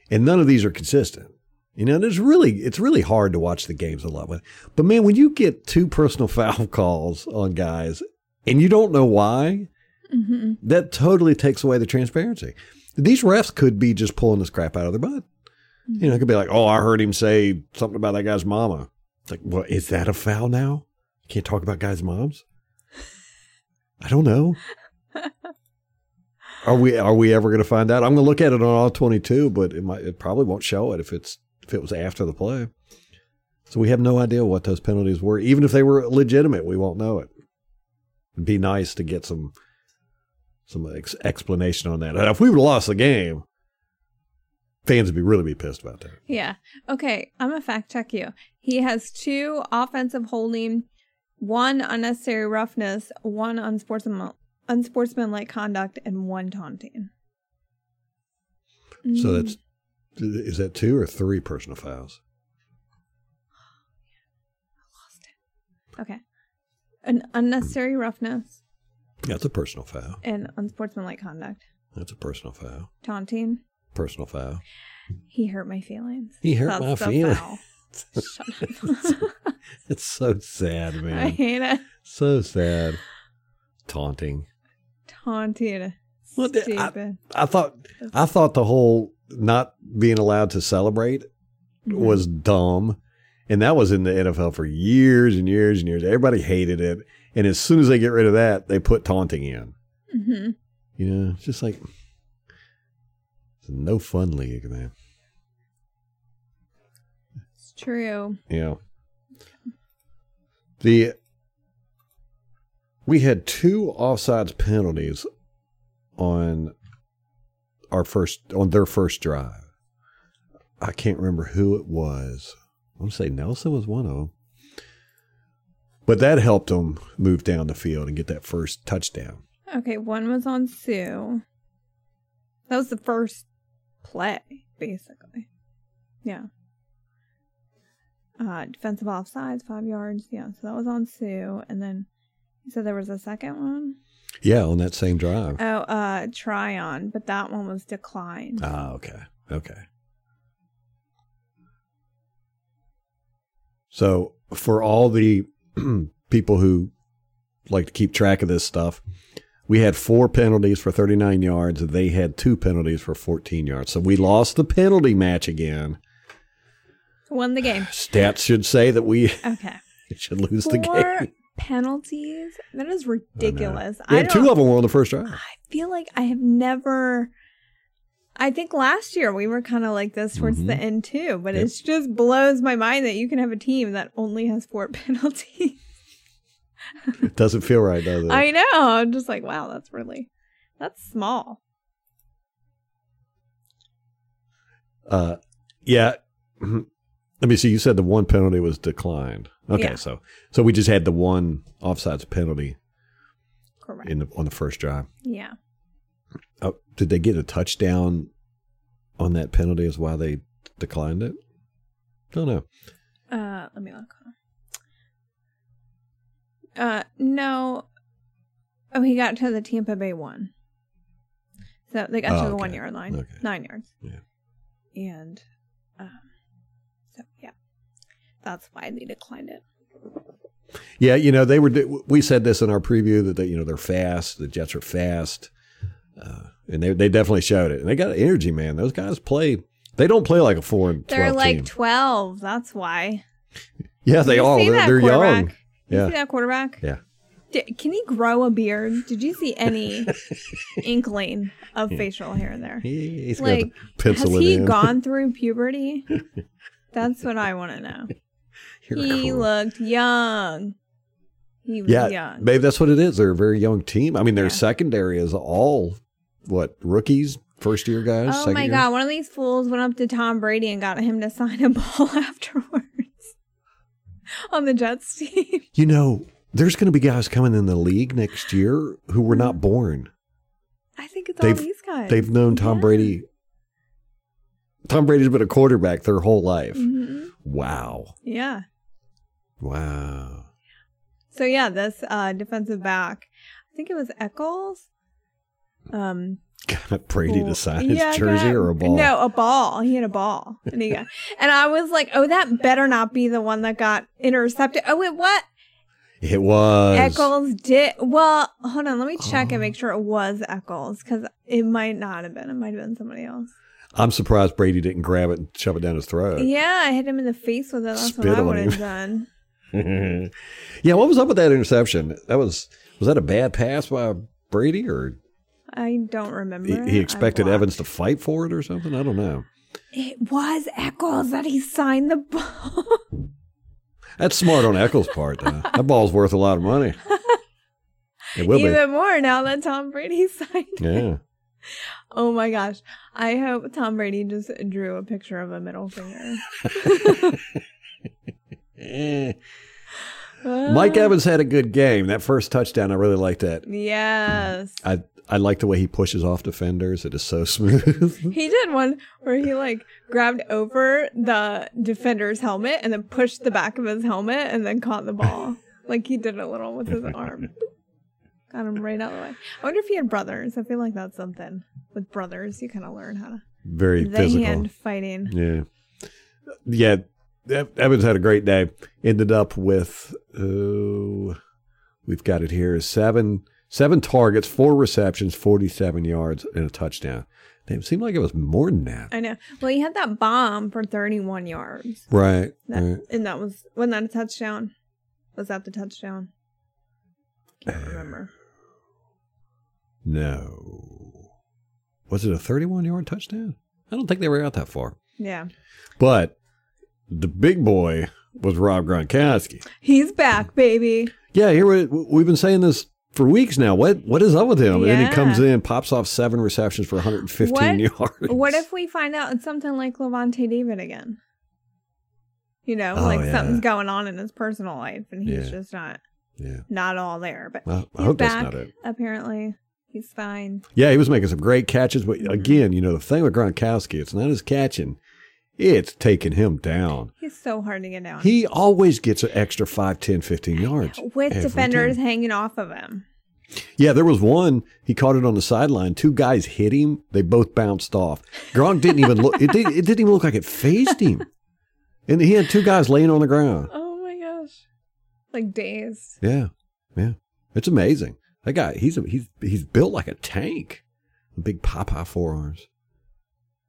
[SPEAKER 2] and none of these are consistent. You know, there's really it's really hard to watch the games a lot with. But man, when you get two personal foul calls on guys and you don't know why,
[SPEAKER 3] Mhm.
[SPEAKER 2] that totally takes away the transparency. These refs could be just pulling this crap out of their butt. You know, it could be like, "Oh, I heard him say something about that guy's mama." It's like, "Well, is that a foul now? You can't talk about guys' moms." I don't know. Are we are we ever going to find out? I'm going to look at it on all 22, but it might it probably won't show it if it's if it was after the play. So we have no idea what those penalties were. Even if they were legitimate, we won't know it. It'd be nice to get some some ex- explanation on that. And if we would have lost the game, fans would be really be pissed about that.
[SPEAKER 3] Yeah. Okay. I'm gonna fact check you. He has two offensive holding, one unnecessary roughness, one unsportsman unsportsmanlike conduct, and one taunting.
[SPEAKER 2] So
[SPEAKER 3] Mm.
[SPEAKER 2] that's is that two or three personal fouls?
[SPEAKER 3] okay. An unnecessary roughness
[SPEAKER 2] That's a personal foul.
[SPEAKER 3] and unsportsmanlike conduct.
[SPEAKER 2] That's a personal foul.
[SPEAKER 3] Taunting.
[SPEAKER 2] Personal foul.
[SPEAKER 3] He hurt my feelings.
[SPEAKER 2] He hurt
[SPEAKER 3] That's
[SPEAKER 2] my feelings.
[SPEAKER 3] Shut up.
[SPEAKER 2] It's so sad, man.
[SPEAKER 3] I hate it.
[SPEAKER 2] So sad. Taunting.
[SPEAKER 3] Taunting.
[SPEAKER 2] Well, the- I- I thought I thought the whole not being allowed to celebrate
[SPEAKER 3] Mm-hmm.
[SPEAKER 2] was dumb. And that was in the NFL for years and years and years. Everybody hated it. And as soon as they get rid of that, they put taunting in.
[SPEAKER 3] hmm
[SPEAKER 2] You know, it's just like it's no fun league, man.
[SPEAKER 3] It's true.
[SPEAKER 2] Yeah. The we had two offsides penalties on our first on their first drive. I can't remember who it was. I want to say Nelson was one of them. But that helped them move down the field and get that first touchdown.
[SPEAKER 3] Okay, one was on Suh. That was the first play, basically. Yeah. Uh, defensive offsides, five yards. Yeah, so that was on Suh. And then you said there was a second one?
[SPEAKER 2] Yeah, on that same drive.
[SPEAKER 3] Oh, uh, Tryon, but that one was declined.
[SPEAKER 2] Ah, okay. Okay. So, for all the people who like to keep track of this stuff, we had four penalties for 39 yards. They had two penalties for 14 yards. So, we lost the penalty match again.
[SPEAKER 3] Won the game.
[SPEAKER 2] Stats should say that we
[SPEAKER 3] Okay.
[SPEAKER 2] should lose the
[SPEAKER 3] Four
[SPEAKER 2] game.
[SPEAKER 3] penalties? That is ridiculous.
[SPEAKER 2] We
[SPEAKER 3] I
[SPEAKER 2] had two of them were on the first drive.
[SPEAKER 3] I feel like I have never. I think last year we were kind of like this towards the
[SPEAKER 2] Mhm.
[SPEAKER 3] end too, but
[SPEAKER 2] Yep.
[SPEAKER 3] it just blows my mind that you can have a team that only has four penalties.
[SPEAKER 2] It doesn't feel right, does it?
[SPEAKER 3] I know. I'm just like, wow, that's really that's small.
[SPEAKER 2] Uh, yeah. Mhm. Let me see. You said the one penalty was declined. Okay,
[SPEAKER 3] Yeah.
[SPEAKER 2] so so we just had the one offsides penalty
[SPEAKER 3] Correct.
[SPEAKER 2] in the on the first drive.
[SPEAKER 3] yeah.
[SPEAKER 2] Oh, did they get a touchdown on that penalty? Is why they declined it? Don't know.
[SPEAKER 3] Uh, let me look. Uh, no. Oh, he got to the Tampa Bay one. So they got
[SPEAKER 2] Oh,
[SPEAKER 3] to the
[SPEAKER 2] okay.
[SPEAKER 3] one yard line,
[SPEAKER 2] Okay.
[SPEAKER 3] nine yards.
[SPEAKER 2] Yeah.
[SPEAKER 3] And, um, so yeah, that's why they declined it.
[SPEAKER 2] Yeah, you know they were. We said this in our preview that they, you know they're fast. The Jets are fast, uh, and they they definitely showed it. And they got energy, man. Those guys play. They don't play like a four and
[SPEAKER 3] They're like
[SPEAKER 2] team.
[SPEAKER 3] twelve. That's why.
[SPEAKER 2] yeah, they
[SPEAKER 3] you
[SPEAKER 2] are. They're, they're young.
[SPEAKER 3] Did you
[SPEAKER 2] Yeah.
[SPEAKER 3] see that quarterback?
[SPEAKER 2] Yeah.
[SPEAKER 3] Did, can he grow a beard? Did you see any inkling of facial hair there?
[SPEAKER 2] He, he's
[SPEAKER 3] Like,
[SPEAKER 2] got to pencil
[SPEAKER 3] Has he
[SPEAKER 2] in.
[SPEAKER 3] gone through puberty? That's what I want to know.
[SPEAKER 2] You're
[SPEAKER 3] He
[SPEAKER 2] cool.
[SPEAKER 3] looked young. He was
[SPEAKER 2] yeah,
[SPEAKER 3] young.
[SPEAKER 2] babe, that's what it is. They're a very young team. I mean, their
[SPEAKER 3] Yeah.
[SPEAKER 2] secondary is all what rookies, first year guys.
[SPEAKER 3] Oh my
[SPEAKER 2] year?
[SPEAKER 3] god, one of these fools went up to Tom Brady and got him to sign a ball afterwards on the Jets team.
[SPEAKER 2] You know, there's going to be guys coming in the league next year who were not born.
[SPEAKER 3] I think it's all
[SPEAKER 2] They've-
[SPEAKER 3] these guys.
[SPEAKER 2] They've known Tom
[SPEAKER 3] Yeah.
[SPEAKER 2] Brady. Tom Brady's been a quarterback their whole life.
[SPEAKER 3] Mhm.
[SPEAKER 2] Wow.
[SPEAKER 3] Yeah.
[SPEAKER 2] Wow.
[SPEAKER 3] So yeah, this uh defensive back, I think it was Echols. Um
[SPEAKER 2] Got Brady to sign his
[SPEAKER 3] Yeah,
[SPEAKER 2] jersey
[SPEAKER 3] got-
[SPEAKER 2] or a ball?
[SPEAKER 3] No, a ball. He had a ball. And he got and I was like, Oh, that better not be the one that got intercepted. Oh wait, what?
[SPEAKER 2] It was.
[SPEAKER 3] Echols did well, hold on, let me check
[SPEAKER 2] Oh.
[SPEAKER 3] and make sure it was Echols, because it might not have been. It might have been somebody else.
[SPEAKER 2] I'm surprised Brady didn't grab it and shove it down his throat.
[SPEAKER 3] Yeah, I hit him in the face with it. That's
[SPEAKER 2] Spit
[SPEAKER 3] what I would have done.
[SPEAKER 2] yeah, what was up with that interception? That was was that a bad pass by Brady or
[SPEAKER 3] I don't remember.
[SPEAKER 2] he, he expected. Evans to fight for it or something? I don't know.
[SPEAKER 3] It was Echols that he signed the ball.
[SPEAKER 2] That's smart on Echols' part, though. that ball's worth a lot of money. It will be.
[SPEAKER 3] Even more now that Tom Brady signed
[SPEAKER 2] be.
[SPEAKER 3] it.
[SPEAKER 2] Yeah.
[SPEAKER 3] Oh my gosh. I hope Tom Brady just drew a picture of a middle finger.
[SPEAKER 2] Eh. Mike Evans had a good game. That first touchdown, I really liked that.
[SPEAKER 3] Yes.
[SPEAKER 2] I I like the way he pushes off defenders. It is so smooth.
[SPEAKER 3] He did one where he like grabbed over the defender's helmet and then pushed the back of his helmet and then caught the ball. like he did a little with his arm. Got him right out of the way. I wonder if he had brothers. I feel like that's something. With brothers, you kind of learn how to
[SPEAKER 2] Very
[SPEAKER 3] the
[SPEAKER 2] physical.
[SPEAKER 3] hand fighting.
[SPEAKER 2] Yeah. Yeah. Evans had a great day. Ended up with, uh, we've got it here, seven seven targets, four receptions, 47 yards, and a touchdown. It seemed like it was more than that.
[SPEAKER 3] I know. Well, he had that bomb for 31 yards.
[SPEAKER 2] Right.
[SPEAKER 3] That,
[SPEAKER 2] right.
[SPEAKER 3] And that was, wasn't that a touchdown? Was that the touchdown? Can't uh, remember.
[SPEAKER 2] No. Was it a 31 yard touchdown? I don't think they were out that far.
[SPEAKER 3] Yeah.
[SPEAKER 2] But the big boy was Rob Gronkowski.
[SPEAKER 3] He's back, baby.
[SPEAKER 2] Yeah, here we, we've been saying this for weeks now. What what is up with him? And then he comes in, pops off seven receptions for 115
[SPEAKER 3] What-
[SPEAKER 2] yards.
[SPEAKER 3] What if we find out it's something like Lavonte David again? You know,
[SPEAKER 2] Oh,
[SPEAKER 3] like
[SPEAKER 2] yeah.
[SPEAKER 3] something's going on in his personal life and he's
[SPEAKER 2] Yeah.
[SPEAKER 3] just not
[SPEAKER 2] Yeah.
[SPEAKER 3] not all there. But
[SPEAKER 2] Well, I
[SPEAKER 3] he's
[SPEAKER 2] hope
[SPEAKER 3] back,
[SPEAKER 2] that's not it.
[SPEAKER 3] apparently. He's fine.
[SPEAKER 2] Yeah, he was making some great catches, but
[SPEAKER 3] Mm-hmm.
[SPEAKER 2] again, you know, the thing with Gronkowski, it's not his catching, it's taking him down.
[SPEAKER 3] He's so hard to get down.
[SPEAKER 2] He always gets an extra 5, 10, 15 yards.
[SPEAKER 3] With defenders
[SPEAKER 2] time.
[SPEAKER 3] hanging off of him.
[SPEAKER 2] Yeah, there was one. He caught it on the sideline. Two guys hit him. They both bounced off. Gronk didn't even look. It, did, it didn't even look like it phased him. And he had two guys laying on the ground.
[SPEAKER 3] Oh my gosh. Like dazed.
[SPEAKER 2] Yeah, yeah. It's amazing. That guy. He's a, he's he's built like a tank. Big Popeye forearms.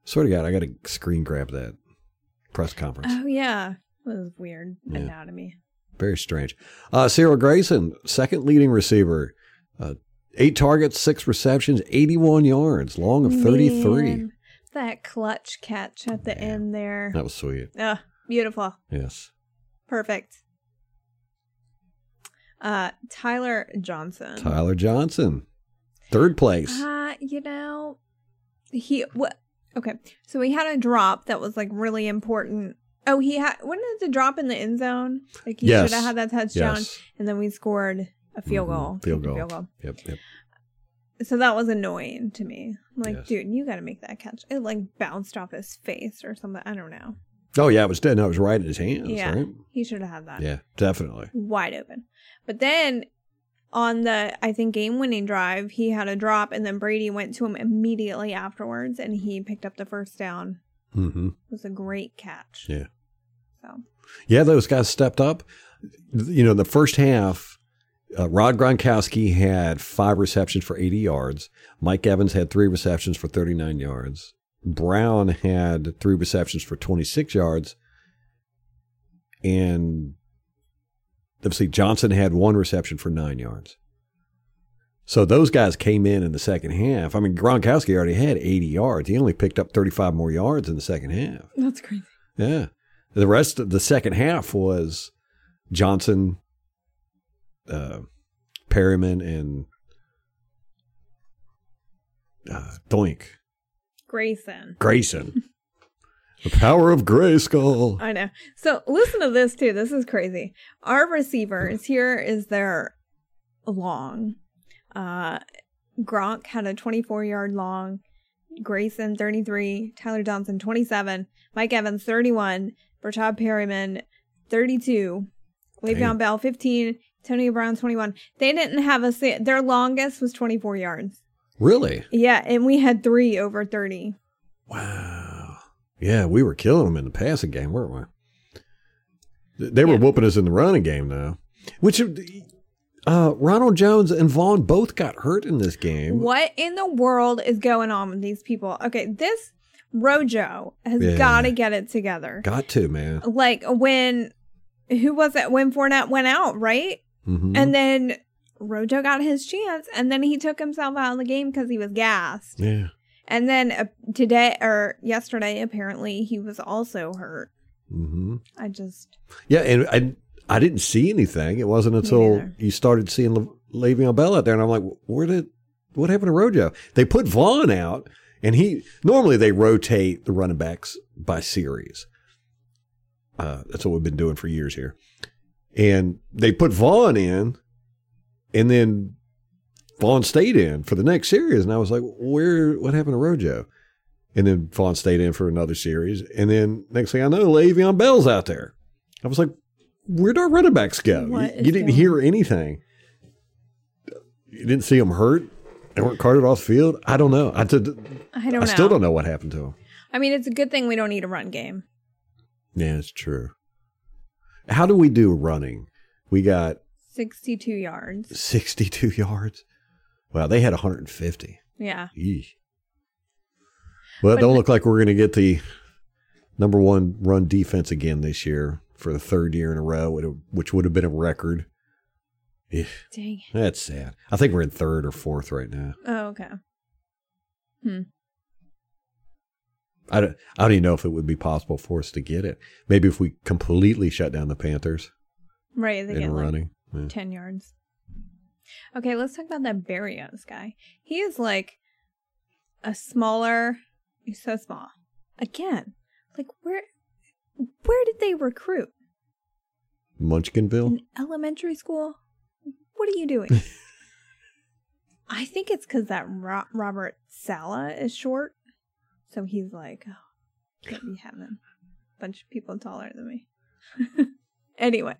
[SPEAKER 2] Swear to God, I got to screen grab that press conference.
[SPEAKER 3] Oh yeah. That was weird
[SPEAKER 2] Yeah.
[SPEAKER 3] anatomy.
[SPEAKER 2] Very strange. Uh, Cyril Grayson, second leading receiver, uh, eight targets, six receptions, 81 yards, long of 33.
[SPEAKER 3] Man, that clutch catch at the end there.
[SPEAKER 2] That was sweet.
[SPEAKER 3] Ugh, beautiful.
[SPEAKER 2] Yes.
[SPEAKER 3] Perfect. Uh, Tyler Johnson.
[SPEAKER 2] Tyler Johnson, third place.
[SPEAKER 3] Uh, you know, he what? Okay, so he had a drop that was like really important. Oh, he had wasn't it the drop in the end zone? Like he
[SPEAKER 2] Yes.
[SPEAKER 3] should have had that touchdown,
[SPEAKER 2] Yes.
[SPEAKER 3] and then we scored a field
[SPEAKER 2] Mhm.
[SPEAKER 3] goal.
[SPEAKER 2] Field goal.
[SPEAKER 3] Field goal.
[SPEAKER 2] Yep. Yep.
[SPEAKER 3] So that was annoying to me. I'm like,
[SPEAKER 2] Yes.
[SPEAKER 3] dude, you got to make that catch. It like bounced off his face or something. I don't know.
[SPEAKER 2] Oh, yeah, it was dead. No, it was right in his hands,
[SPEAKER 3] yeah,
[SPEAKER 2] right?
[SPEAKER 3] he should have had that.
[SPEAKER 2] Yeah, definitely.
[SPEAKER 3] wide open. But then on the I think game winning drive, he had a drop and then Brady went to him immediately afterwards and he picked up the first down.
[SPEAKER 2] hmm
[SPEAKER 3] It was a great catch.
[SPEAKER 2] Yeah.
[SPEAKER 3] So
[SPEAKER 2] Yeah, those guys stepped up. You know, in the first half, uh, Rob Gronkowski had five receptions for 80 yards. Mike Evans had three receptions for 39 yards. Brown had three receptions for 26 yards. And let's see, Johnson had one reception for nine yards. So those guys came in in the second half. I mean, Gronkowski already had 80 yards. He only picked up 35 more yards in the second half.
[SPEAKER 3] that's crazy.
[SPEAKER 2] Yeah. The rest of the second half was Johnson, uh, Perriman, and uh, Doink.
[SPEAKER 3] Grayson.
[SPEAKER 2] Grayson. The power of Grayskull.
[SPEAKER 3] I know. So listen to this too. This is crazy. Our receivers here is their long. Uh Gronk had a 24 yard long. Grayson 33, Tyler Johnson 27, Mike Evans 31, Breshad Perriman 32, Le'Veon. Bell 15, Tony Brown 21. They didn't have a sa- their longest was 24 yards.
[SPEAKER 2] Really?
[SPEAKER 3] Yeah, and we had 3 over 30.
[SPEAKER 2] Wow. Yeah, we were killing them in the passing game, weren't we? They were
[SPEAKER 3] Yeah.
[SPEAKER 2] whooping us in the running game, though. Which, uh, Ronald Jones and Vaughn both got hurt in this game.
[SPEAKER 3] What in the world is going on with these people? Okay, this Rojo has
[SPEAKER 2] Yeah.
[SPEAKER 3] got to get it together.
[SPEAKER 2] Got to, man.
[SPEAKER 3] Like when who was it when Fournette went out, right?
[SPEAKER 2] hmm
[SPEAKER 3] And then Rojo got his chance, and then he took himself out of the game because he was gassed.
[SPEAKER 2] yeah.
[SPEAKER 3] And then uh, today or yesterday, apparently he was also hurt.
[SPEAKER 2] hmm
[SPEAKER 3] I just
[SPEAKER 2] Yeah, and I I didn't see anything. It wasn't until you started seeing Le- Le'Veon Bell out there, and I'm like, where did what happened to Rojo? They put Vaughn out, and he normally they rotate the running backs by series. Uh, that's what we've been doing for years here, and they put Vaughn in, and then Vaughn stayed in for the next series, and I was like, where? What happened to Rojo? And then Vaughn stayed in for another series, and then next thing I know, Le'Veon Bell's out there. I was like, where'd our running backs go? You,
[SPEAKER 3] What
[SPEAKER 2] you
[SPEAKER 3] is
[SPEAKER 2] didn't hear anything. You didn't see them hurt. They weren't carted off the field. I don't know. I, did,
[SPEAKER 3] I don't
[SPEAKER 2] I still don't know what happened to them.
[SPEAKER 3] I mean, it's a good thing we don't need a run game.
[SPEAKER 2] Yeah, it's true. How do we do running? We got
[SPEAKER 3] 62 yards.
[SPEAKER 2] 62 yards. Wow, they had 150.
[SPEAKER 3] Yeah.
[SPEAKER 2] Eesh. Well, it don't look like we're going to get the number one run defense again this year for the third year in a row, which- would have been a record. Eh,
[SPEAKER 3] Dang.
[SPEAKER 2] that's sad. I think we're in third or fourth right now.
[SPEAKER 3] Oh, okay.
[SPEAKER 2] I don't, I don't even know if it would be possible for us to get it. Maybe if we completely shut down the Panthers
[SPEAKER 3] Right. They
[SPEAKER 2] in
[SPEAKER 3] get like
[SPEAKER 2] running. Yeah.
[SPEAKER 3] 10 yards. Okay, let's talk about that Berrios guy. He is like a smaller, he's so small. Again, like where where did they recruit?
[SPEAKER 2] Munchkinville?
[SPEAKER 3] In elementary school? What are you doing? I think it's because that Ro- Robert Saleh is short. So he's like, oh, can't be having a bunch of people taller than me. anyway,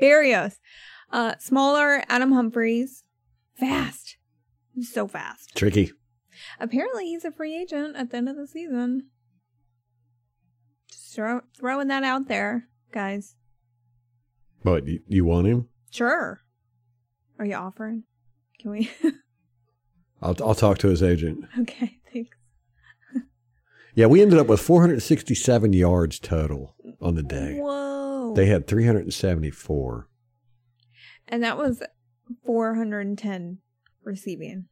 [SPEAKER 3] Berrios. Uh, smaller Adam Humphries. Fast. He's so fast.
[SPEAKER 2] Tricky.
[SPEAKER 3] Apparently, he's a free agent at the end of the season. Just throw, throwing that out there, guys.
[SPEAKER 2] But you, you want him?
[SPEAKER 3] Sure. Are you offering? Can we?
[SPEAKER 2] I'll, I'll talk to his agent.
[SPEAKER 3] okay, thanks.
[SPEAKER 2] Yeah, we ended up with 467 yards total on the day.
[SPEAKER 3] Whoa.
[SPEAKER 2] They had 374.
[SPEAKER 3] and that was 410 receiving.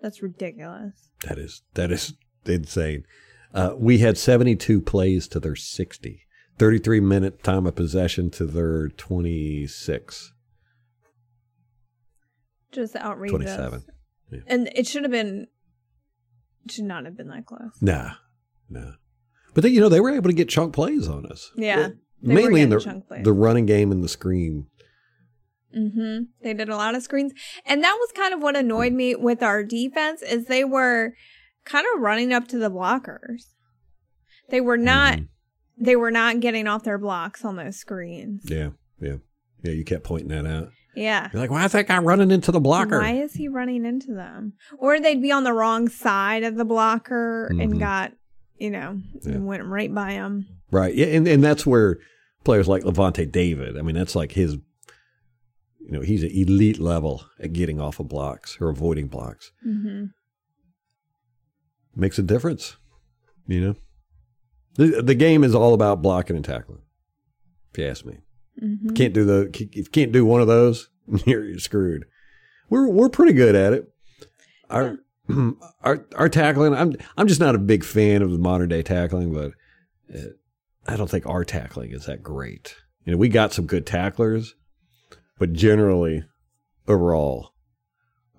[SPEAKER 3] That's ridiculous.
[SPEAKER 2] That is that is insane. Uh, we had 72 plays to their 60. 33 minute time of possession to their 26.
[SPEAKER 3] Just outrageous.
[SPEAKER 2] 27. Yeah.
[SPEAKER 3] And it should have been, should not have been that close.
[SPEAKER 2] Nah, nah. But they, you know, they were able to get chunk plays on us.
[SPEAKER 3] Yeah. They
[SPEAKER 2] mainly in the the running game and the screen.
[SPEAKER 3] Mm-hmm. They did a lot of screens. And that was kind of what annoyed me with our defense is they were kind of running up to the blockers. They were not
[SPEAKER 2] Mhm.
[SPEAKER 3] they were not getting off their blocks on those screens.
[SPEAKER 2] Yeah, yeah, yeah. You kept pointing that out.
[SPEAKER 3] Yeah.
[SPEAKER 2] You're like, why is that guy running into the blocker?
[SPEAKER 3] Why is he running into them? Or they'd be on the wrong side of the blocker
[SPEAKER 2] Mhm.
[SPEAKER 3] and got, you know,
[SPEAKER 2] Yeah.
[SPEAKER 3] went right by him.
[SPEAKER 2] Right. Yeah, and, and that's where players like Lavonte David, I mean, that's like his you know, he's an elite level at getting off of blocks or avoiding blocks.
[SPEAKER 3] Mm-hmm.
[SPEAKER 2] Makes a difference. You know? The the game is all about blocking and tackling. If you ask me.
[SPEAKER 3] Mm-hmm.
[SPEAKER 2] Can't do the if you can't do one of those, you're, you're screwed. We're we're pretty good at it. Our our our tackling. I'm I'm just not a big fan of the modern day tackling, but uh, I don't think our tackling is that great. You know, we got some good tacklers, but generally, overall,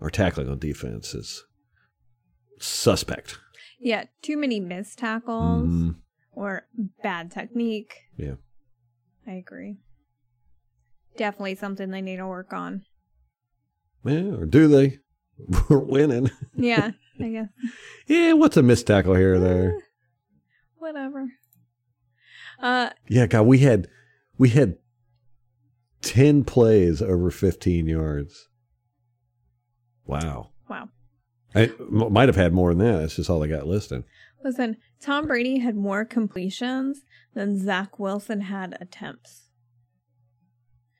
[SPEAKER 2] our tackling on defense is suspect.
[SPEAKER 3] Yeah, too many missed tackles
[SPEAKER 2] Mhm.
[SPEAKER 3] or bad technique.
[SPEAKER 2] Yeah.
[SPEAKER 3] I agree. Definitely something they need to work on.
[SPEAKER 2] Yeah, or do they? We're winning.
[SPEAKER 3] Yeah, I guess.
[SPEAKER 2] Yeah, what's a missed tackle here or there?
[SPEAKER 3] Whatever. Uh,
[SPEAKER 2] Yeah, God, we had we had ten plays over fifteen yards. Wow,
[SPEAKER 3] wow.
[SPEAKER 2] I m- might have had more than that. That's just all I got listed.
[SPEAKER 3] Listen, Tom Brady had more completions than Zach Wilson had attempts.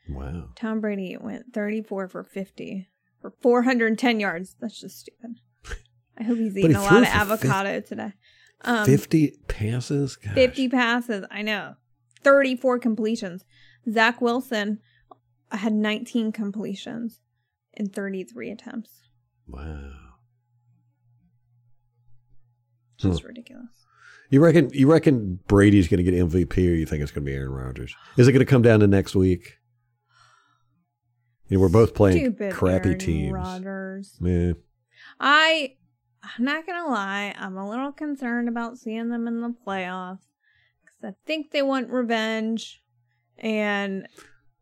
[SPEAKER 2] Wow,
[SPEAKER 3] Tom Brady went 34 for 50 for 410 yards. That's just stupid. I hope he's
[SPEAKER 2] he
[SPEAKER 3] eating a lot of avocado today. Um,
[SPEAKER 2] fifty passes. Gosh.
[SPEAKER 3] 50 passes. I know. 34 completions. Zach Wilson had 19 completions in 33 attempts.
[SPEAKER 2] Wow.
[SPEAKER 3] Just ridiculous.
[SPEAKER 2] You reckon? You reckon Brady's going to get MVP, or you think it's going to be Aaron Rodgers? Is it going to come down to next week? You know, we're both playing
[SPEAKER 3] Stupid
[SPEAKER 2] crappy
[SPEAKER 3] Aaron
[SPEAKER 2] teams.
[SPEAKER 3] Rodgers.
[SPEAKER 2] Yeah.
[SPEAKER 3] I I'm not gonna lie, I'm a little concerned about seeing them in the playoffs because I think they want revenge, and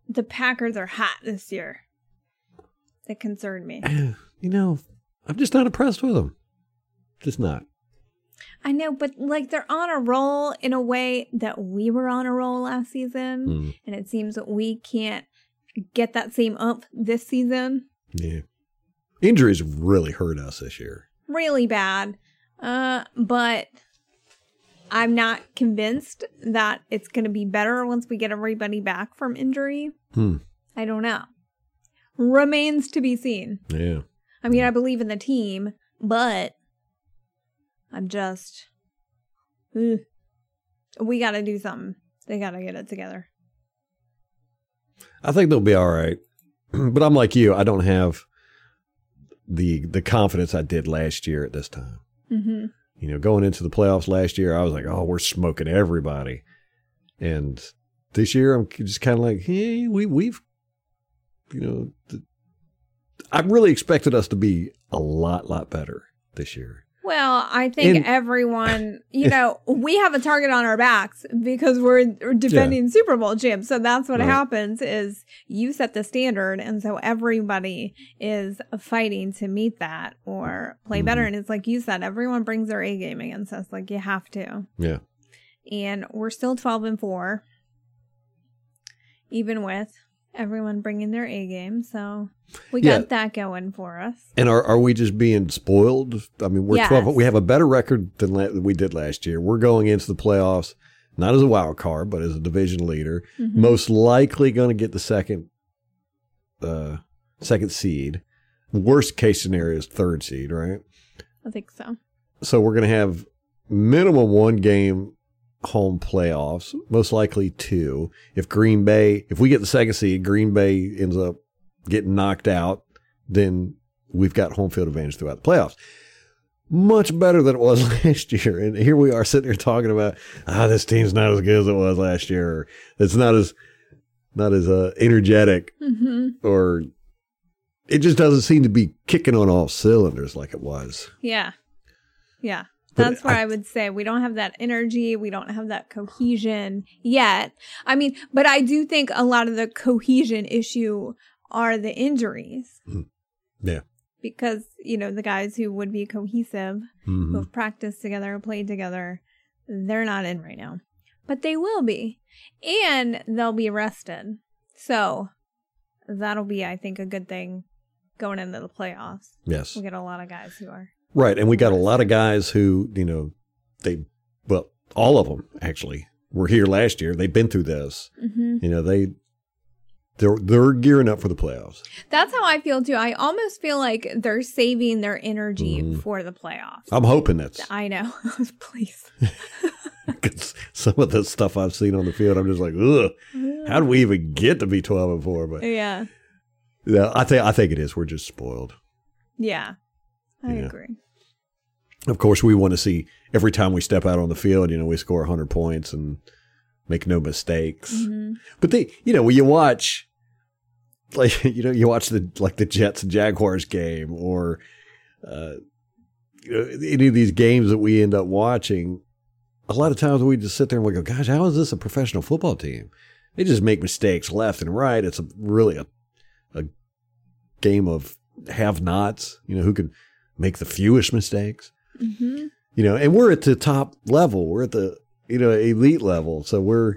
[SPEAKER 3] the Packers are hot this year. They concern me.
[SPEAKER 2] You know, I'm just not impressed with them. Just not.
[SPEAKER 3] I know, but like they're on a roll in a way that we were on a roll last season,
[SPEAKER 2] Mm,
[SPEAKER 3] and it seems that we can't get that same ump this season.
[SPEAKER 2] yeah. Injuries really hurt us this year.
[SPEAKER 3] Really bad. Uh, but I'm not convinced that it's going to be better once we get everybody back from injury.
[SPEAKER 2] Hmm.
[SPEAKER 3] I don't know. Remains to be seen.
[SPEAKER 2] Yeah.
[SPEAKER 3] I mean, I believe in the team, but I'm just. Ugh. We got to do something. They got to get it together.
[SPEAKER 2] I think they'll be all right. but I'm like you. I don't have the the confidence I did last year at this time.
[SPEAKER 3] hmm
[SPEAKER 2] You know, going into the playoffs last year, I was like, "Oh, we're smoking everybody," and this year, I'm just kind of like, "Hey, we we've, you know, th- I really expected us to be a lot lot better this year."
[SPEAKER 3] Well, I think
[SPEAKER 2] And-
[SPEAKER 3] everyone, you know, we have a target on our backs because we're defending Super Bowl champs. So that's what
[SPEAKER 2] Right.
[SPEAKER 3] happens is you set the standard and so everybody is fighting to meet that or play better
[SPEAKER 2] Mm-hmm.
[SPEAKER 3] and it's like you said everyone brings their A game against us like you have to.
[SPEAKER 2] Yeah,
[SPEAKER 3] And we're still 12 and 4 even with everyone bringing their A game. So we
[SPEAKER 2] Yeah.
[SPEAKER 3] got that going for us.
[SPEAKER 2] and are are we just being spoiled? I mean, we're
[SPEAKER 3] Yes.
[SPEAKER 2] twelve. We have a better record than la- we did last year. We're going into the playoffs not as a wild card, but as a division leader.
[SPEAKER 3] Mhm.
[SPEAKER 2] most likely going to get the second uh second seed worst case scenario is third seed right
[SPEAKER 3] I think so.
[SPEAKER 2] so we're going to have minimum one game home playoffs most likely two if green bay if we get the second seed green bay ends up getting knocked out then we've got home field advantage throughout the playoffs much better than it was last year and here we are sitting here talking about ah this team's not as good as it was last year or it's not as not as uh, energetic
[SPEAKER 3] Mhm.
[SPEAKER 2] or it just doesn't seem to be kicking on all cylinders like it was.
[SPEAKER 3] Yeah. Yeah. That's where
[SPEAKER 2] I-
[SPEAKER 3] I, would say we don't have that energy. We don't have that cohesion yet. I mean, but I do think a lot of the cohesion issue are the injuries
[SPEAKER 2] Yeah.
[SPEAKER 3] because, you know, the guys who would be cohesive,
[SPEAKER 2] Mhm.
[SPEAKER 3] who have practiced together, played together, they're not in right now. But they will be. And they'll be rested. So that'll be, I think, a good thing going into the playoffs.
[SPEAKER 2] Yes.
[SPEAKER 3] We get a lot of guys who are.
[SPEAKER 2] Right. And we got a lot of guys who, you know, they, well, all of them actually were here last year. They've been through this.
[SPEAKER 3] hmm
[SPEAKER 2] You know, they, they're, they're gearing up for the playoffs.
[SPEAKER 3] That's how I feel too. I almost feel like they're saving their energy
[SPEAKER 2] Mhm.
[SPEAKER 3] for the playoffs.
[SPEAKER 2] I'm hoping that's
[SPEAKER 3] I know. Please.
[SPEAKER 2] because some of the stuff I've seen on the field, I'm just like, ugh, how do we even get to be 12 and 4? But
[SPEAKER 3] Yeah.
[SPEAKER 2] yeah, I think, I think it is. We're just spoiled.
[SPEAKER 3] Yeah. I
[SPEAKER 2] Yeah.
[SPEAKER 3] agree.
[SPEAKER 2] Of course, we want to see every time we step out on the field, you know, we score 100 points and make no mistakes.
[SPEAKER 3] Mhm.
[SPEAKER 2] But they, you know, when you watch, like, you know, you watch the like the Jets and Jaguars game, or uh, you know, any of these games that we end up watching. A lot of times we just sit there and we go, "Gosh, how is this a professional football team? They just make mistakes left and right. It's a, really a a game of have-nots. You know, who can make the fewest mistakes."
[SPEAKER 3] Mhm.
[SPEAKER 2] you know, and we're at the top level. We're at the you know elite level, so we're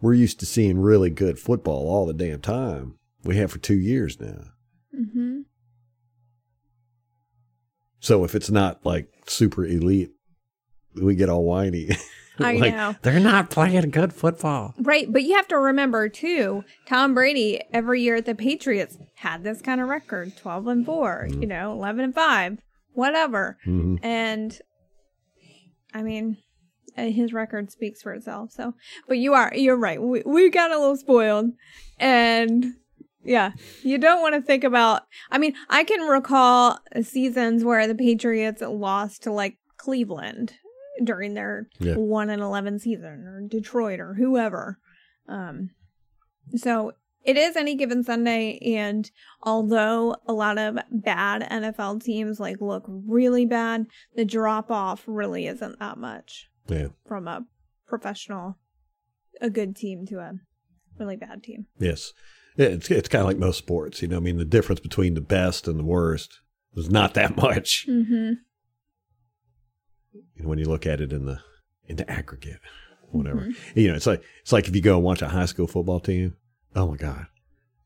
[SPEAKER 2] we're used to seeing really good football all the damn time. We have for two years now.
[SPEAKER 3] Mm-hmm.
[SPEAKER 2] So if it's not like super elite, we get all whiny.
[SPEAKER 3] I
[SPEAKER 2] Like,
[SPEAKER 3] know.
[SPEAKER 2] they're not playing good football.
[SPEAKER 3] Right. But you have to remember too, Tom Brady every year at the Patriots had this kind of record 12 and 4, you know, 11 and 5, whatever.
[SPEAKER 2] hmm
[SPEAKER 3] And I mean, uh, his record speaks for itself. So, but you are, you're right. We, we got a little spoiled. And yeah, you don't want to think about, I mean, I can recall seasons where the Patriots lost to like Cleveland during their
[SPEAKER 2] Yeah.
[SPEAKER 3] 1 and 11 season or Detroit or whoever. Um, so it is any given Sunday, and although a lot of bad NFL teams like look really bad, the drop off really isn't that much
[SPEAKER 2] Yeah.
[SPEAKER 3] from a professional, a good team to a really bad team.
[SPEAKER 2] Yes. It's it's kind of like most sports. You know, I mean, the difference between the best and the worst is not that much
[SPEAKER 3] Mm-hmm.
[SPEAKER 2] when you look at it in the in the aggregate, whatever. You know, it's like it's like if you go and watch a high school football team. Oh my god,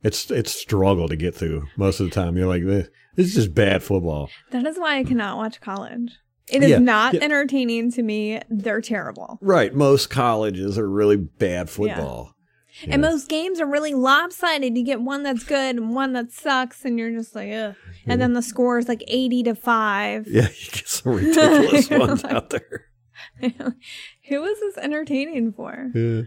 [SPEAKER 2] it's it's struggle to get through most of the time. You're like, this this is just bad football.
[SPEAKER 3] That is why I mm. cannot watch college. It is
[SPEAKER 2] Yeah,
[SPEAKER 3] not
[SPEAKER 2] yeah.
[SPEAKER 3] entertaining to me. They're terrible.
[SPEAKER 2] Right. Most colleges are really bad football.
[SPEAKER 3] And most games are really lopsided. You get one that's good and one that sucks, and you're just like, ugh. And then the score is like 80 to 5.
[SPEAKER 2] Yeah, you get some ridiculous ones out there.
[SPEAKER 3] Who is this entertaining for?
[SPEAKER 2] Yeah.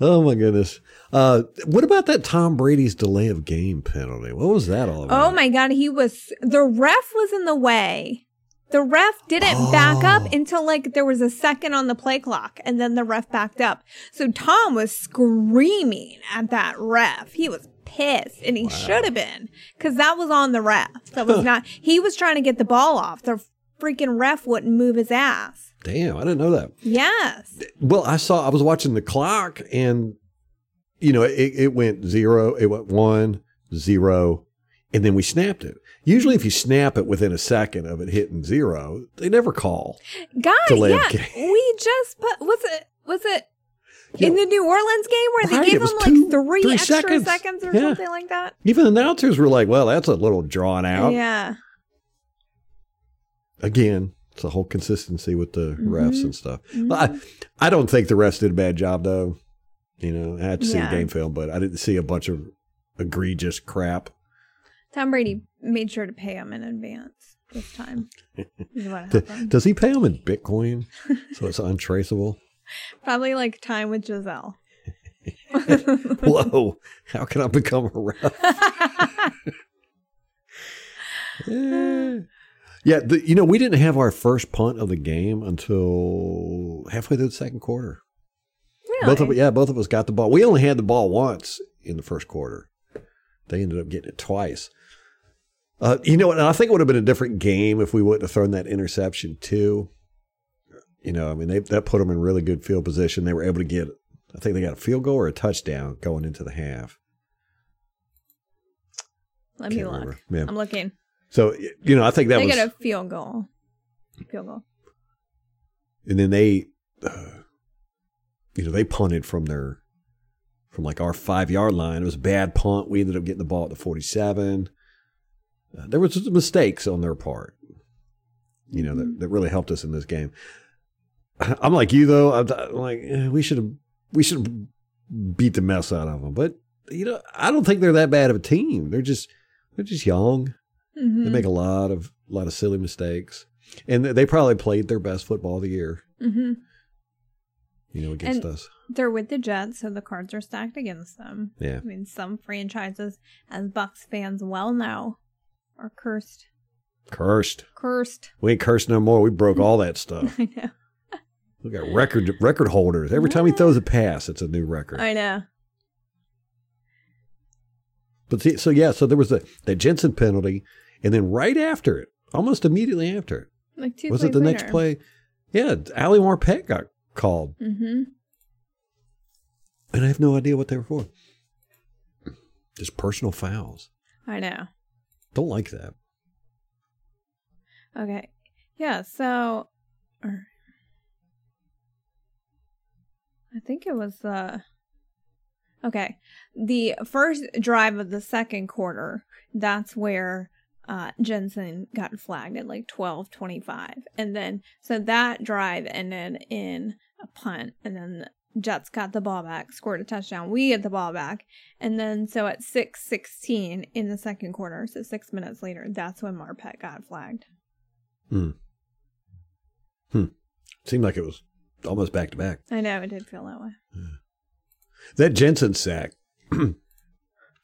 [SPEAKER 2] Oh my goodness. Uh, what about that Tom Brady's delay of game penalty? What was that all about?
[SPEAKER 3] Oh my God. He was, the ref was in the way. The ref didn't back
[SPEAKER 2] Oh.
[SPEAKER 3] up until like there was a second on the play clock, and then the ref backed up. So Tom was screaming at that ref. He was pissed, and he should have been because that was on the ref. That was not, he was trying to get the ball off. The freaking ref wouldn't move his ass.
[SPEAKER 2] Damn, I didn't know that.
[SPEAKER 3] Yes.
[SPEAKER 2] Well, I saw I was watching the clock and you know, it, it went zero, it went one, zero, and then we snapped it. Usually if you snap it within a second of it hitting zero, they never call.
[SPEAKER 3] Guys, yeah, we just put was it was it in the New Orleans game where they gave him like three,
[SPEAKER 2] three
[SPEAKER 3] extra
[SPEAKER 2] seconds.
[SPEAKER 3] seconds, or
[SPEAKER 2] Yeah.
[SPEAKER 3] something like that?
[SPEAKER 2] Even the announcers were like, well, that's a little drawn out.
[SPEAKER 3] Yeah,
[SPEAKER 2] Again, it's the whole consistency with the
[SPEAKER 3] Mm-hmm.
[SPEAKER 2] refs and stuff. Well, I, I don't think the refs did a bad job though. You know, I had to see
[SPEAKER 3] Yeah.
[SPEAKER 2] the game film, but I didn't see a bunch of egregious crap.
[SPEAKER 3] Tom Brady made sure to pay him in advance this time. is what
[SPEAKER 2] D-
[SPEAKER 3] happened.
[SPEAKER 2] Does he pay him in Bitcoin so it's untraceable?
[SPEAKER 3] Probably like time with Gisele.
[SPEAKER 2] Whoa, how can I become a ref? yeah, yeah the, you know, we didn't have our first punt of the game until halfway through the second quarter.
[SPEAKER 3] Really?
[SPEAKER 2] Both of yeah, both of us got the ball. We only had the ball once in the first quarter. They ended up getting it twice. Uh, you know, and I think it would have been a different game if we wouldn't have thrown that interception too. You know, I mean, they that put them in really good field position. They were able to get, I think they got a field goal or a touchdown going into the half.
[SPEAKER 3] Let me
[SPEAKER 2] Can't
[SPEAKER 3] look.
[SPEAKER 2] remember. Yeah.
[SPEAKER 3] I'm looking.
[SPEAKER 2] So you know, I think that
[SPEAKER 3] they
[SPEAKER 2] was,
[SPEAKER 3] get a field goal. Field goal.
[SPEAKER 2] and then they, uh, you know, they punted from their, from like our five yard line. It was a bad punt. We ended up getting the ball at the forty seven. Uh, there was just mistakes on their part, you know, that, that really helped us in this game. I'm like you though. I'm, I'm like eh, we should have we should have beat the mess out of them, but you know, I don't think they're that bad of a team. They're just they're just young.
[SPEAKER 3] Hmm
[SPEAKER 2] They make a lot of lot of silly mistakes, and they probably played their best football of the year.
[SPEAKER 3] hmm
[SPEAKER 2] You know, against
[SPEAKER 3] And-
[SPEAKER 2] us.
[SPEAKER 3] They're with the Jets, so the cards are stacked against them.
[SPEAKER 2] Yeah.
[SPEAKER 3] I mean, some franchises, as Bucks fans well know, are cursed.
[SPEAKER 2] Cursed.
[SPEAKER 3] Cursed.
[SPEAKER 2] We ain't cursed no more. We broke all that stuff.
[SPEAKER 3] I know.
[SPEAKER 2] We got record record holders. Every time he throws a pass, it's a new record.
[SPEAKER 3] I know.
[SPEAKER 2] But see, so yeah, so there was the that Jensen penalty, and then right after it, almost immediately after it,
[SPEAKER 3] Like two
[SPEAKER 2] was it the next play? Yeah, Ali Marpet got called,
[SPEAKER 3] Mm-hmm.
[SPEAKER 2] and I have no idea what they were for. Just personal fouls.
[SPEAKER 3] I know.
[SPEAKER 2] Don't like that.
[SPEAKER 3] Okay. Yeah, so or, I think it was uh Okay. The first drive of the second quarter, that's where uh Jensen got flagged at like 12:25. And then so that drive ended in a punt and then Jets got the ball back, scored a touchdown. We get the ball back. And then so at 6:16 in the second quarter, so 6 minutes later, that's when Marpet got flagged. Hmm. Hmm.
[SPEAKER 2] Seemed like it was almost back to back.
[SPEAKER 3] I know it did feel that way.
[SPEAKER 2] That Jensen sack.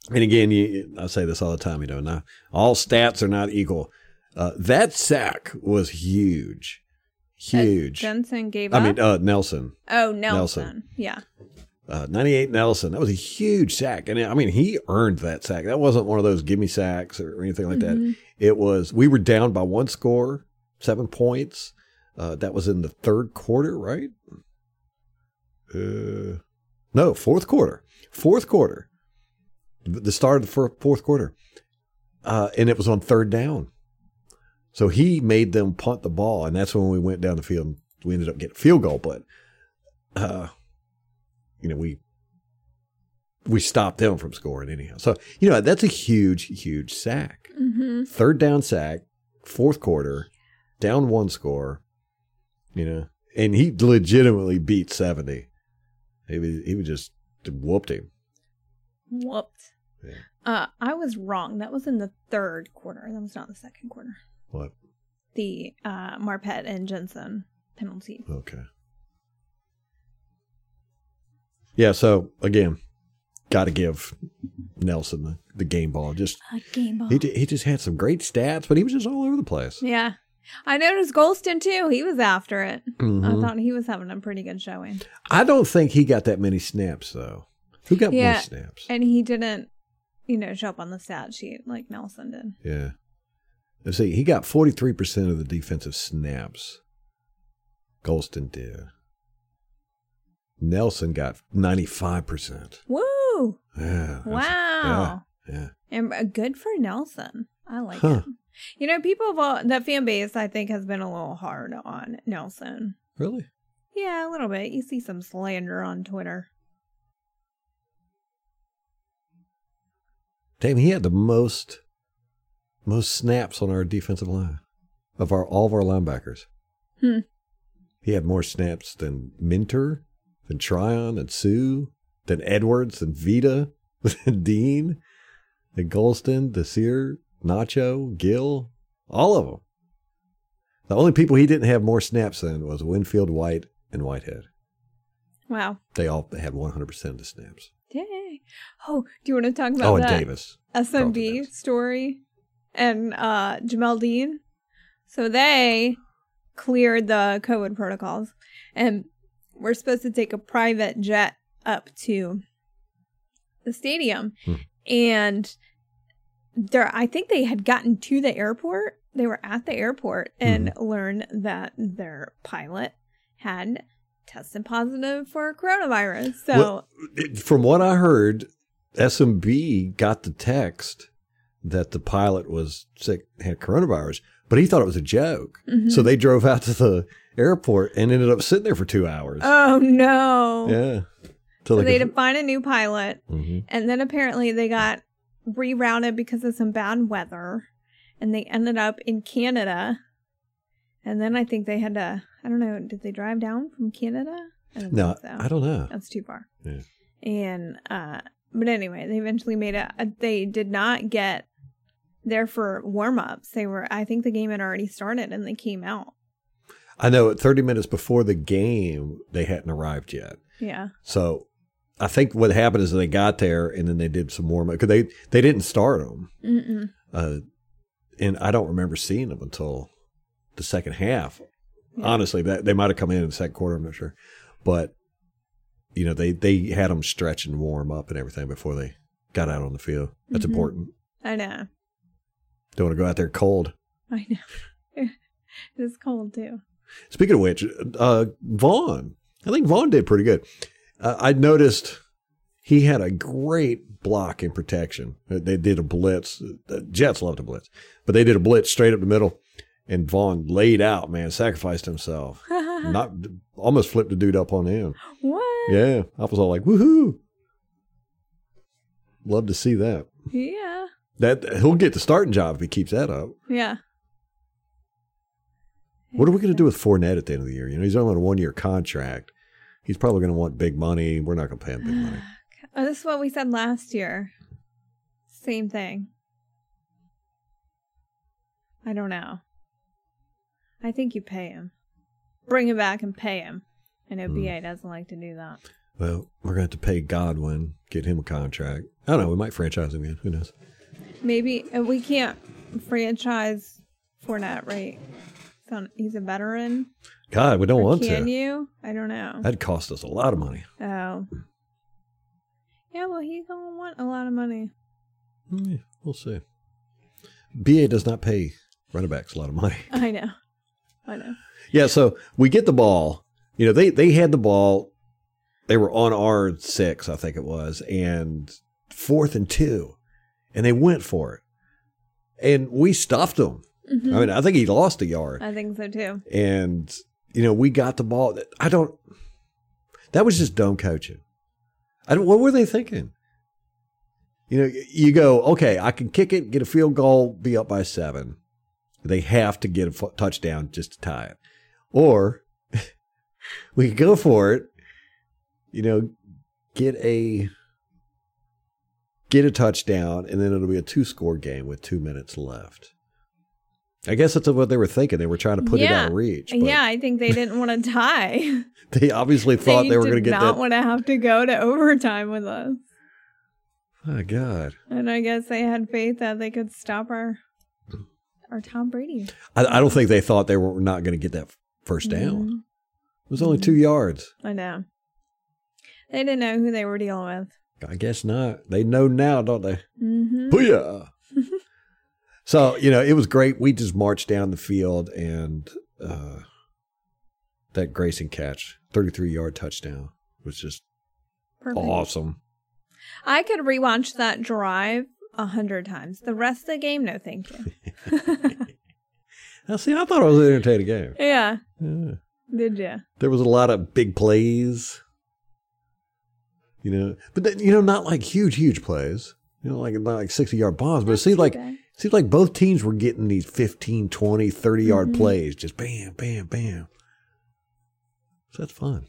[SPEAKER 2] and again, you, I say this all the time. You know, not all stats are not equal. Uh, that sack was huge, huge.
[SPEAKER 3] Jensen gave
[SPEAKER 2] I
[SPEAKER 3] up.
[SPEAKER 2] mean, uh, Nelson,
[SPEAKER 3] oh, Nelson.
[SPEAKER 2] Nelson.
[SPEAKER 3] Yeah.
[SPEAKER 2] uh, ninety-eight Nelson. That was a huge sack, and I mean, he earned that sack. That wasn't one of those gimme sacks or anything like that.
[SPEAKER 3] Mhm.
[SPEAKER 2] It was. We were down by one score, seven points. Uh, that was in the third quarter, right? Uh, no, fourth quarter. Fourth quarter. The start of the fourth quarter. Uh, and it was on third down. So he made them punt the ball, and that's when we went down the field. and We ended up getting a field goal, but uh, you know we we stopped them from scoring anyhow. So you know that's a huge, huge sack.
[SPEAKER 3] Mm-hmm.
[SPEAKER 2] Third down sack, fourth quarter. down one score, you know, and he legitimately beat 70. He was, he was just whooped him.
[SPEAKER 3] Whooped.
[SPEAKER 2] Yeah.
[SPEAKER 3] Uh, I was wrong. That was in the third quarter. That was not the second quarter.
[SPEAKER 2] What?
[SPEAKER 3] The uh, Marpet and Jensen penalty.
[SPEAKER 2] Okay. Yeah, so again, got to give Nelson the, the game ball. Just
[SPEAKER 3] A game ball.
[SPEAKER 2] he he just had some great stats, but he was just all over the place.
[SPEAKER 3] yeah. I noticed Golston too. He was after it. I
[SPEAKER 2] Mhm.
[SPEAKER 3] thought he was having a pretty good showing.
[SPEAKER 2] I don't think he got that many snaps though. Who got
[SPEAKER 3] Yeah.
[SPEAKER 2] more snaps?
[SPEAKER 3] And he didn't, you know, show up on the stat sheet like Nelson did.
[SPEAKER 2] Yeah. Let's see. He got forty three percent of the defensive snaps. Golston did. Nelson got ninety five percent.
[SPEAKER 3] Woo!
[SPEAKER 2] Yeah.
[SPEAKER 3] Wow.
[SPEAKER 2] Yeah. Yeah.
[SPEAKER 3] And uh, good for Nelson. I like
[SPEAKER 2] Huh.
[SPEAKER 3] it. You know, people of all that fan base, I think, has been a little hard on Nelson.
[SPEAKER 2] Really?
[SPEAKER 3] Yeah, a little bit. You see some slander on Twitter.
[SPEAKER 2] Damn, he had the most most snaps on our defensive line of our all of our linebackers.
[SPEAKER 3] Hmm.
[SPEAKER 2] He had more snaps than Minter, than Tryon, and Suh, than Edwards, than Vita, than Dean, than Golston, Desir, Nacho, Gill, all of them. The only people he didn't have more snaps than was Winfield, White, and Whitehead.
[SPEAKER 3] Wow.
[SPEAKER 2] They all had 100% of the snaps.
[SPEAKER 3] Yay. Oh, do you want to talk about
[SPEAKER 2] Oh, and
[SPEAKER 3] that
[SPEAKER 2] Davis.
[SPEAKER 3] SMB
[SPEAKER 2] Davis.
[SPEAKER 3] story and uh, Jamel Dean? So they cleared the COVID protocols and we're supposed to take a private jet up to the stadium.
[SPEAKER 2] Hmm.
[SPEAKER 3] And there, I think they had gotten to the airport. They were at the airport and learned that their pilot had tested positive for coronavirus. So.
[SPEAKER 2] Well, from what I heard, SMB got the text that the pilot was sick, had coronavirus, but he thought it was a joke.
[SPEAKER 3] Mhm.
[SPEAKER 2] So they drove out to the airport and ended up sitting there for two hours.
[SPEAKER 3] Oh no!
[SPEAKER 2] yeah.
[SPEAKER 3] So they had to find a new pilot,
[SPEAKER 2] Mhm.
[SPEAKER 3] and then apparently they got rerouted because of some bad weather, and they ended up in Canada. And then I think they had to. I don't know. Did they drive down from Canada? I
[SPEAKER 2] No,
[SPEAKER 3] so.
[SPEAKER 2] I don't know.
[SPEAKER 3] That's too far.
[SPEAKER 2] Yeah.
[SPEAKER 3] And uh, but anyway, they eventually made it. They did not get there for warm ups. They were. I think the game had already started, and they came out.
[SPEAKER 2] I know 30 minutes before the game, they hadn't arrived yet.
[SPEAKER 3] Yeah.
[SPEAKER 2] So I think what happened is they got there and then they did some warm up because they, they didn't start them. Uh, and I don't remember seeing them until the second half.
[SPEAKER 3] Yeah.
[SPEAKER 2] Honestly, that they might have come in in the second quarter. I'm not sure, but you know they they had them stretch and warm up and everything before they got out on the field. That's
[SPEAKER 3] Mhm.
[SPEAKER 2] important.
[SPEAKER 3] I know.
[SPEAKER 2] Don't want to go out there cold.
[SPEAKER 3] I know. it's cold too.
[SPEAKER 2] Speaking of which, uh, Vaughn, I think Vaughn did pretty good. Uh, I noticed he had a great block in protection. They did a blitz. The Jets love to blitz, but they did a blitz straight up the middle, and Vaughn laid out, man, sacrificed himself. Not almost flipped the dude up on him.
[SPEAKER 3] what?
[SPEAKER 2] Yeah, I was all like, woohoo! Love to see that.
[SPEAKER 3] Yeah.
[SPEAKER 2] That he'll get the starting job if he keeps that up.
[SPEAKER 3] Yeah.
[SPEAKER 2] What are we going to do with Fournette at the end of the year? You know, he's only on a one year contract. He's probably going to want big money. We're not going to pay him big money.
[SPEAKER 3] Oh, this is what we said last year. Same thing. I don't know. I think you pay him. Bring him back and pay him. I know
[SPEAKER 2] Hmm.
[SPEAKER 3] BA doesn't like to do that.
[SPEAKER 2] Well, we're going to have to pay Godwin, get him a contract. I don't know. We might franchise him again. Who knows?
[SPEAKER 3] Maybe uh, we can't franchise Fournette, right? He's a veteran.
[SPEAKER 2] God, we don't
[SPEAKER 3] Or
[SPEAKER 2] want
[SPEAKER 3] can
[SPEAKER 2] to.
[SPEAKER 3] you? I don't know.
[SPEAKER 2] That'd cost us a lot of money.
[SPEAKER 3] Oh. Yeah, well, he's gonna want a lot of money.
[SPEAKER 2] Hmm, we'll see. BA does not pay running backs a lot of money.
[SPEAKER 3] I know. I know.
[SPEAKER 2] Yeah, so we get the ball. You know, they they had the ball. They were on our six, I think it was, and fourth and two, and they went for it, and we stopped them.
[SPEAKER 3] Mhm.
[SPEAKER 2] I mean, I think he lost a yard,
[SPEAKER 3] I think so too.
[SPEAKER 2] and you know, we got the ball. I don't. That was just dumb coaching. I don't. What were they thinking? You know, you go, okay, I can kick it, get a field goal, be up by seven, They have to get a f- touchdown just to tie it. Or we could go for it, you know, get a get a touchdown and then it'll be a two score game with 2 minutes left. I guess that's what they were thinking. They were trying to put it out of reach. But
[SPEAKER 3] Yeah, I think they didn't want to tie.
[SPEAKER 2] They obviously thought they, were going to
[SPEAKER 3] did
[SPEAKER 2] get
[SPEAKER 3] not
[SPEAKER 2] that.
[SPEAKER 3] want to have to go to overtime with us.
[SPEAKER 2] My God.
[SPEAKER 3] And I guess they had faith that they could stop our our Tom Brady.
[SPEAKER 2] I, I don't think they thought they were not going to get that first down.
[SPEAKER 3] Mhm.
[SPEAKER 2] It was only two yards.
[SPEAKER 3] I know. They didn't know who they were dealing with.
[SPEAKER 2] I guess not. They know now, don't they?
[SPEAKER 3] hmm
[SPEAKER 2] Booyah. so, you know, it was great. We just marched down the field and uh, that Grayson catch, 33 yard touchdown, was just
[SPEAKER 3] Perfect.
[SPEAKER 2] awesome.
[SPEAKER 3] I could rewatch that drive a hundred times. The rest of the game, no, thank you.
[SPEAKER 2] Now, see, I thought it was an entertaining game.
[SPEAKER 3] yeah,
[SPEAKER 2] Yeah.
[SPEAKER 3] did you?
[SPEAKER 2] There was a lot of big plays, you know, but then, you know, not like huge, huge plays, you know, like not like 60 yard bombs, but it seemed like seemed like both teams were getting these 15, 20, 30 yard
[SPEAKER 3] Mhm.
[SPEAKER 2] plays, just bam, bam, bam. So that's fun.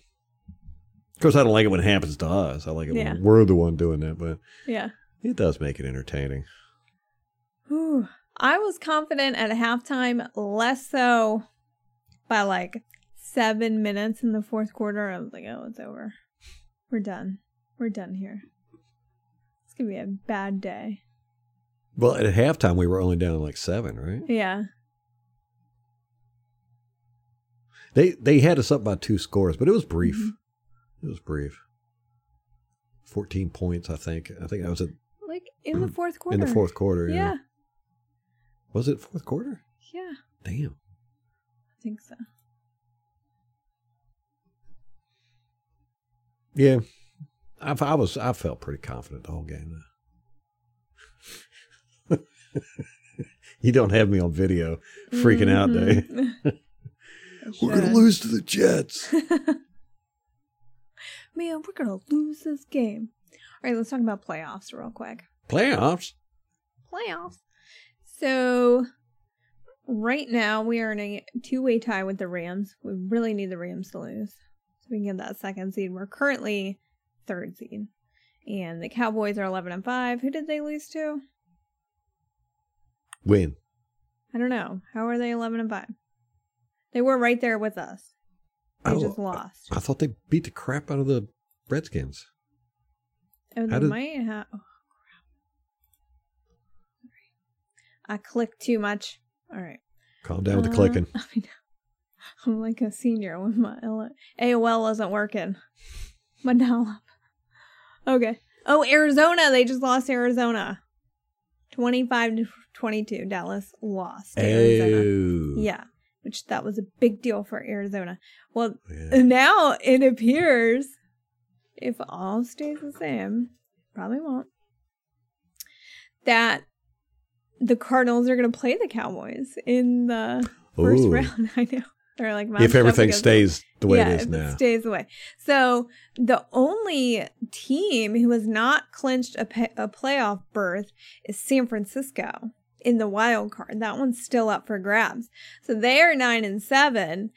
[SPEAKER 2] Of course, I don't like it when it happens to us. I like it
[SPEAKER 3] Yeah.
[SPEAKER 2] when we're the one doing that, but
[SPEAKER 3] Yeah.
[SPEAKER 2] It does make it entertaining.
[SPEAKER 3] I was confident at halftime, less so by like seven minutes in the fourth quarter. I was like, oh, it's over. We're done. We're done here. It's going to be a bad day.
[SPEAKER 2] Well, at halftime, we were only down like seven, right?
[SPEAKER 3] Yeah.
[SPEAKER 2] They they had us up by two scores, but it was brief.
[SPEAKER 3] Mhm.
[SPEAKER 2] It was brief. 14 points, I think. I think that was
[SPEAKER 3] Like in the fourth quarter.
[SPEAKER 2] in the fourth quarter. Yeah.
[SPEAKER 3] Yeah.
[SPEAKER 2] Was it fourth quarter?
[SPEAKER 3] Yeah.
[SPEAKER 2] Damn.
[SPEAKER 3] I think so.
[SPEAKER 2] Yeah. I, I was I felt pretty confident the whole game. you don't have me on video freaking out, Dave.
[SPEAKER 3] Mhm.
[SPEAKER 2] We're gonna lose to the Jets.
[SPEAKER 3] Man, we're gonna lose this game. All right, let's talk about playoffs real quick.
[SPEAKER 2] Playoffs.
[SPEAKER 3] Playoffs. So, right now we are in a two-way tie with the Rams. We really need the Rams to lose so we can get that second seed. We're currently third seed, and the Cowboys are eleven and five. Who did they lose to?
[SPEAKER 2] Win.
[SPEAKER 3] I don't know. How are they eleven and five? They were right there with us. They
[SPEAKER 2] Oh,
[SPEAKER 3] just lost.
[SPEAKER 2] I thought they beat the crap out of the Redskins.
[SPEAKER 3] Oh, they
[SPEAKER 2] did-
[SPEAKER 3] might have. I clicked too much. All right.
[SPEAKER 2] Calm down with the
[SPEAKER 3] Uh,
[SPEAKER 2] clicking.
[SPEAKER 3] I know. I'm like a senior when my AOL isn't working. My dial up. Okay. Oh, Arizona. They just lost Arizona. 25 to 22. Dallas lost. Arizona.
[SPEAKER 2] Oh.
[SPEAKER 3] Yeah. Which that was a big deal for Arizona. Well,
[SPEAKER 2] Yeah.
[SPEAKER 3] now it appears if all stays the same, probably won't, that the Cardinals are going to play the Cowboys in the first
[SPEAKER 2] Ooh.
[SPEAKER 3] round. I know. They're like
[SPEAKER 2] If everything stays the way
[SPEAKER 3] yeah,
[SPEAKER 2] it is now.
[SPEAKER 3] It stays the way. So the only team who has not clinched a, a playoff berth is San Francisco in the wild card. That one's still up for grabs. So they are nine and seven.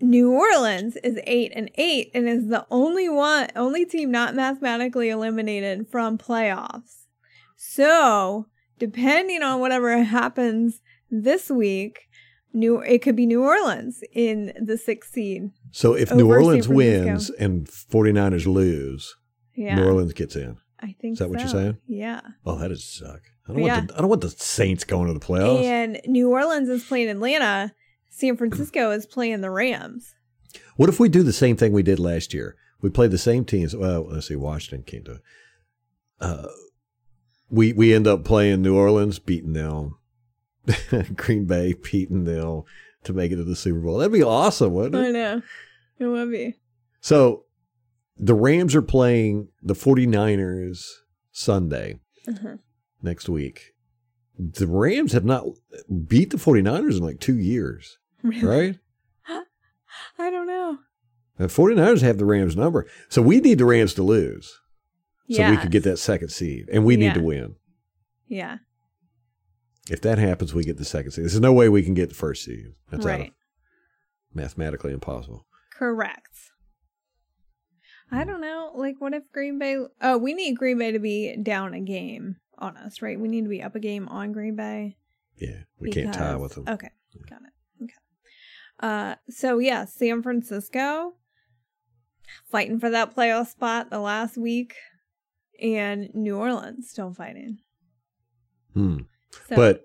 [SPEAKER 3] New Orleans is eight and eight and is the only one, only team not mathematically eliminated from playoffs. So depending on whatever happens this week, New it could be New Orleans in the sixth seed.
[SPEAKER 2] So if New Orleans wins and 49ers lose,
[SPEAKER 3] Yeah,
[SPEAKER 2] New Orleans gets in.
[SPEAKER 3] I think
[SPEAKER 2] Is that what you're saying?
[SPEAKER 3] Yeah,
[SPEAKER 2] Oh, that'd suck. I don't,
[SPEAKER 3] Yeah.
[SPEAKER 2] want the, I don't want the Saints going to the playoffs.
[SPEAKER 3] and New Orleans is playing Atlanta. San Francisco is playing the Rams.
[SPEAKER 2] What if we do the same thing we did last year? We play the same teams. Well, let's see, Washington came to. Uh, we we end up playing New Orleans, beating them. Green Bay beating them to make it to the Super Bowl. That'd be awesome, wouldn't it?
[SPEAKER 3] I know it would be.
[SPEAKER 2] So the Rams are playing the 49ers Sunday
[SPEAKER 3] Uh-huh.
[SPEAKER 2] next week. The Rams have not beat the 49ers in like two years,
[SPEAKER 3] Really?
[SPEAKER 2] right?
[SPEAKER 3] I don't know.
[SPEAKER 2] The 49ers have the Rams number. So we need the Rams to lose so we could get that second seed. And we need
[SPEAKER 3] Yeah.
[SPEAKER 2] to win.
[SPEAKER 3] Yeah,
[SPEAKER 2] If that happens, we get the second seed. There's no way we can get the first seed. That's out of-
[SPEAKER 3] right.
[SPEAKER 2] mathematically impossible.
[SPEAKER 3] Correct. I don't know. Like, what if Green Bay? Oh, we need Green Bay to be down a game on us, right? We need to be up a game on Green Bay.
[SPEAKER 2] Yeah, we can't tie with them.
[SPEAKER 3] Okay, got it. Okay. Uh, so yeah, San Francisco fighting for that playoff spot the last week, and New Orleans still fighting.
[SPEAKER 2] Hmm.
[SPEAKER 3] So,
[SPEAKER 2] But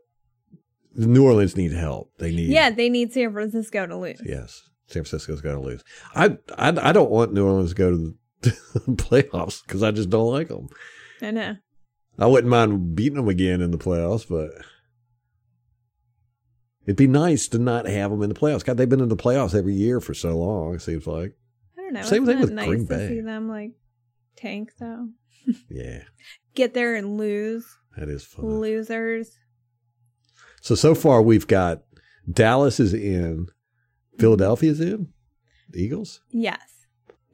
[SPEAKER 2] New Orleans need help. They need
[SPEAKER 3] yeah, they need San Francisco to lose.
[SPEAKER 2] Yes, San Francisco's got to lose. I, I I don't want New Orleans to go to the playoffs because I just don't like them.
[SPEAKER 3] I know.
[SPEAKER 2] I wouldn't mind beating them again in the playoffs, but it'd be nice to not have them in the playoffs. God, they've been in the playoffs every year for so long. It seems like.
[SPEAKER 3] I don't know.
[SPEAKER 2] Same thing with
[SPEAKER 3] nice
[SPEAKER 2] Green Bay.
[SPEAKER 3] see them like tank though.
[SPEAKER 2] Yeah,
[SPEAKER 3] Get there and lose.
[SPEAKER 2] that is fun.
[SPEAKER 3] Losers.
[SPEAKER 2] So so far we've got Dallas is in, Philadelphia's in, the Eagles,
[SPEAKER 3] Yes.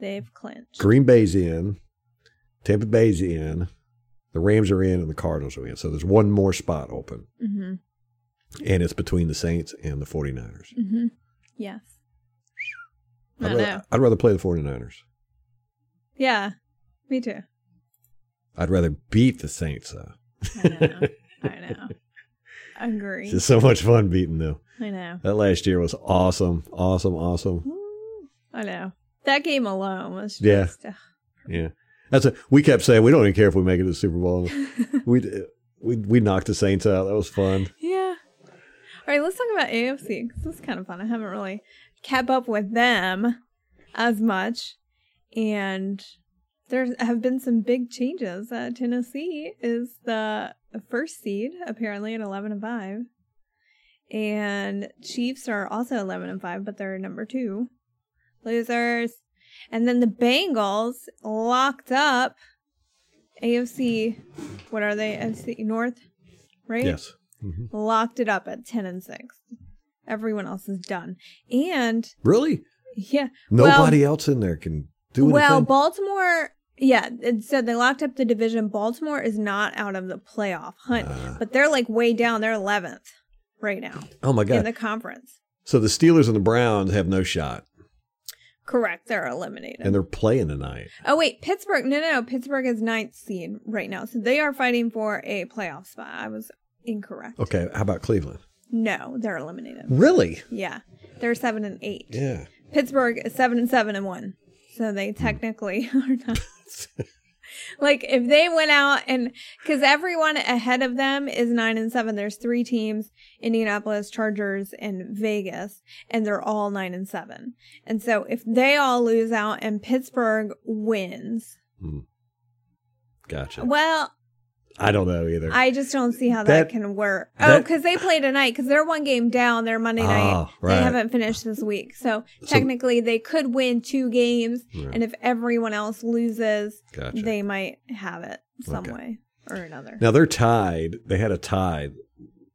[SPEAKER 3] They've clinched.
[SPEAKER 2] Green Bay's in, Tampa Bay's in, the Rams are in, and the Cardinals are in. So there's one more spot open,
[SPEAKER 3] Mm-hmm.
[SPEAKER 2] and it's between the Saints and the 49ers.
[SPEAKER 3] Mm-hmm. Yes. I
[SPEAKER 2] I'd
[SPEAKER 3] know.
[SPEAKER 2] rather, I'd rather play the 49ers.
[SPEAKER 3] Yeah. Me too.
[SPEAKER 2] I'd rather beat the Saints, though.
[SPEAKER 3] I know. I know. Agree.
[SPEAKER 2] It's just so much fun beating them.
[SPEAKER 3] I know.
[SPEAKER 2] That last year was awesome, awesome, awesome.
[SPEAKER 3] I know. That game alone was
[SPEAKER 2] Yeah.
[SPEAKER 3] just. ugh.
[SPEAKER 2] Yeah, that's a. We kept saying we don't even care if we make it to the Super Bowl. we we uh, we knocked the Saints out. That was fun.
[SPEAKER 3] Yeah. All right, let's talk about AFC because this is kind of fun. I haven't really kept up with them as much, and there have been some big changes. Uh, Tennessee is the first seed apparently at eleven and five, and Chiefs are also eleven and five, but they're number two. Losers, and then the Bengals locked up. AFC, what are they? AFC North, right?
[SPEAKER 2] Yes. Mhm.
[SPEAKER 3] locked it up at 10 and 6 everyone else is done and
[SPEAKER 2] Really?
[SPEAKER 3] yeah
[SPEAKER 2] Nobody else in there can do anything.
[SPEAKER 3] well baltimore yeah it said they locked up the division baltimore is not out of the playoff hunt
[SPEAKER 2] Ah.
[SPEAKER 3] but they're like way down they're 11th right now
[SPEAKER 2] oh my god.
[SPEAKER 3] in the conference
[SPEAKER 2] so the Steelers and the Browns have no shot,
[SPEAKER 3] correct they're eliminated
[SPEAKER 2] and they're playing tonight.
[SPEAKER 3] oh wait pittsburgh no no no pittsburgh is ninth seed right now so they are fighting for a playoff spot i was incorrect
[SPEAKER 2] Okay, how about Cleveland?
[SPEAKER 3] no they're eliminated
[SPEAKER 2] Really?
[SPEAKER 3] yeah they're seven and eight
[SPEAKER 2] Yeah.
[SPEAKER 3] Pittsburgh is seven and seven and one, so they technically are not. like if they went out and because everyone ahead of them is nine and seven. There's three teams: Indianapolis, Chargers, and Vegas, and they're all nine and seven. And so if they all lose out and Pittsburgh wins, hmm.
[SPEAKER 2] Gotcha.
[SPEAKER 3] well,
[SPEAKER 2] I don't know either.
[SPEAKER 3] I just don't see how that,
[SPEAKER 2] That-
[SPEAKER 3] can work. oh, because they play tonight because they're one game down. They're Monday night.
[SPEAKER 2] Ah, right.
[SPEAKER 3] They haven't finished this week, so,
[SPEAKER 2] So-
[SPEAKER 3] technically they could win two games. And if everyone else loses,
[SPEAKER 2] Gotcha.
[SPEAKER 3] they might have it some
[SPEAKER 2] Okay.
[SPEAKER 3] way or another.
[SPEAKER 2] Now they're tied. They had a tie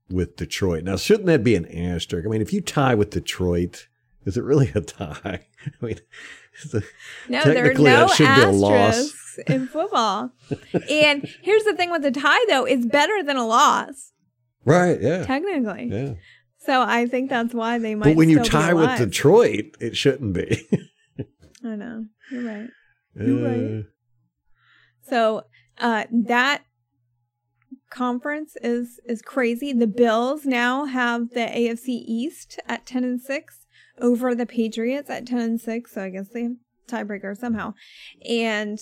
[SPEAKER 2] with Detroit. Now shouldn't that be an asterisk? I mean, if you tie with Detroit, is it really a tie? I mean,
[SPEAKER 3] No, there are no
[SPEAKER 2] should be a loss.
[SPEAKER 3] asterisks in football. and here's the thing with a tie, though, it's better than a loss,
[SPEAKER 2] right? Yeah,
[SPEAKER 3] technically.
[SPEAKER 2] yeah.
[SPEAKER 3] So I think that's why they might.
[SPEAKER 2] But when you tie with. Detroit, it shouldn't be.
[SPEAKER 3] I know you're right. You're right.
[SPEAKER 2] Uh,
[SPEAKER 3] So uh, that conference is is crazy. The Bills now have the AFC East at ten and six over the Patriots at ten and six. So I guess they have tiebreaker somehow. And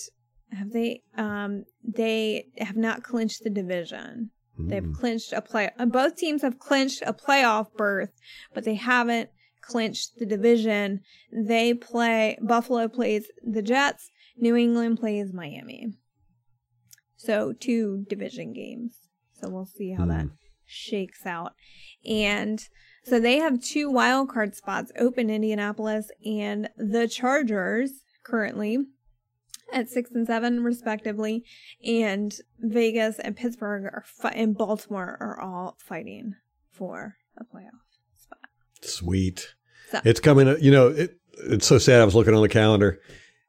[SPEAKER 3] have they? Um, they have not clinched the division. They've
[SPEAKER 2] mm.
[SPEAKER 3] clinched a play. uh, Both teams have clinched a playoff berth, but they haven't clinched the division. They play. Buffalo plays the Jets. New England plays Miami. So two division games. So we'll see how that
[SPEAKER 2] Hmm.
[SPEAKER 3] shakes out. And so they have two wild card spots open Indianapolis and the Chargers currently at six and seven respectively, and Vegas and Pittsburgh are fi- and Baltimore are all fighting for a playoff spot.
[SPEAKER 2] Sweet.
[SPEAKER 3] So-
[SPEAKER 2] It's coming. You know, it, it's so sad. I was looking on the calendar,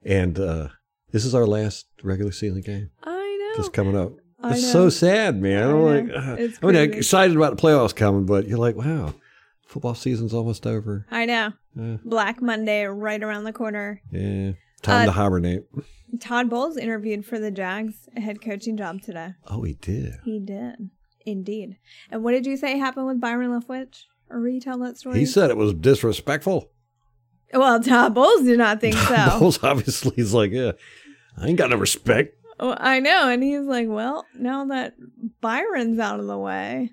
[SPEAKER 2] and uh, this is our last regular season game.
[SPEAKER 3] I know.
[SPEAKER 2] Just coming up.
[SPEAKER 3] I
[SPEAKER 2] It's
[SPEAKER 3] know.
[SPEAKER 2] so sad, man. I'm like, uh, I mean, I'm excited about the playoffs coming, but you're like, wow, football season's almost over.
[SPEAKER 3] I know.
[SPEAKER 2] Yeah.
[SPEAKER 3] Black Monday right around the corner.
[SPEAKER 2] Yeah, time
[SPEAKER 3] Uh,
[SPEAKER 2] to hibernate.
[SPEAKER 3] Todd Bowles interviewed for the Jags head coaching job today.
[SPEAKER 2] Oh, he did.
[SPEAKER 3] He did. Indeed. And what did you say happened with Byron Leftwich? Or retell that story?
[SPEAKER 2] He said it was disrespectful.
[SPEAKER 3] well, Todd Bowles did not think so.
[SPEAKER 2] Bowles obviously is like, yeah, I ain't got no respect.
[SPEAKER 3] Well, I know. And he's like, well, now that Byron's out of the way,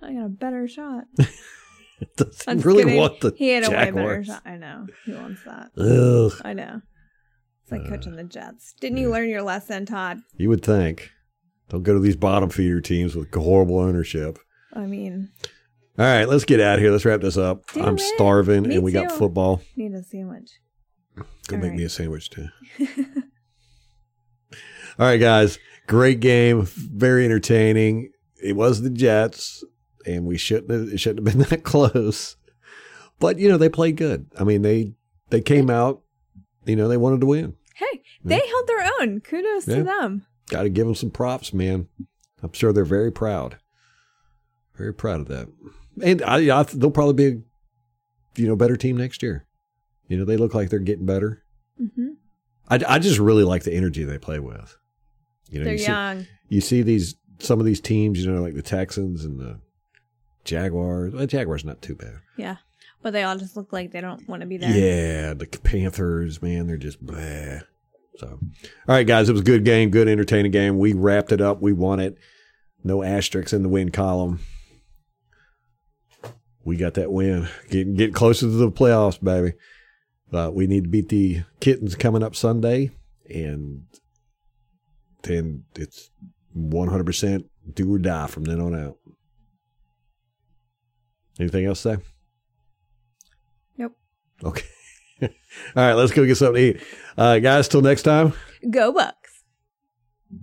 [SPEAKER 3] I got a better shot.
[SPEAKER 2] Does he really
[SPEAKER 3] kidding.
[SPEAKER 2] want the
[SPEAKER 3] He had a way better shot. I know. He wants that.
[SPEAKER 2] Ugh,
[SPEAKER 3] I know. It's like
[SPEAKER 2] Uh,
[SPEAKER 3] coaching the Jets. Didn't you learn your lesson, Todd?
[SPEAKER 2] you would think. Don't go to these bottom feeder teams with horrible ownership.
[SPEAKER 3] I mean,
[SPEAKER 2] All right, let's get out of here. Let's wrap this up. I'm
[SPEAKER 3] it.
[SPEAKER 2] starving,
[SPEAKER 3] Me
[SPEAKER 2] and we got football.
[SPEAKER 3] need a sandwich.
[SPEAKER 2] Go
[SPEAKER 3] All
[SPEAKER 2] make me a sandwich too. All right, guys. Great game. Very entertaining. It was the Jets, and we shouldn't have, it shouldn't have been that close. But you know they played good. I mean they they came out. You know they wanted to win.
[SPEAKER 3] Hey, they held their own. Kudos
[SPEAKER 2] Yeah.
[SPEAKER 3] to them.
[SPEAKER 2] Got to give them some props, man. I'm sure they're very proud. Very proud of that. And I, I they'll probably be a you know better team next year. You know they look like they're getting better.
[SPEAKER 3] hmm
[SPEAKER 2] I, I just really like the energy they play with. You know,
[SPEAKER 3] They're
[SPEAKER 2] you see,
[SPEAKER 3] young.
[SPEAKER 2] you see these some of these teams, you know, like the Texans and the Jaguars. Well, Jaguars not too bad.
[SPEAKER 3] Yeah. But they all just look like they don't want to be there.
[SPEAKER 2] Yeah, the Panthers, man, they're just blah. So, all right, guys, it was a good game, good entertaining game. We wrapped it up. We won it. No asterisks in the win column. We got that win. Getting get closer to the playoffs, baby. Uh, we need to beat the kittens coming up Sunday, and then it's one hundred percent do or die from then on out. Anything else to say?
[SPEAKER 3] Nope.
[SPEAKER 2] Okay. All right, let's go get something to eat. Uh, guys, till next time.
[SPEAKER 3] Go Bucs.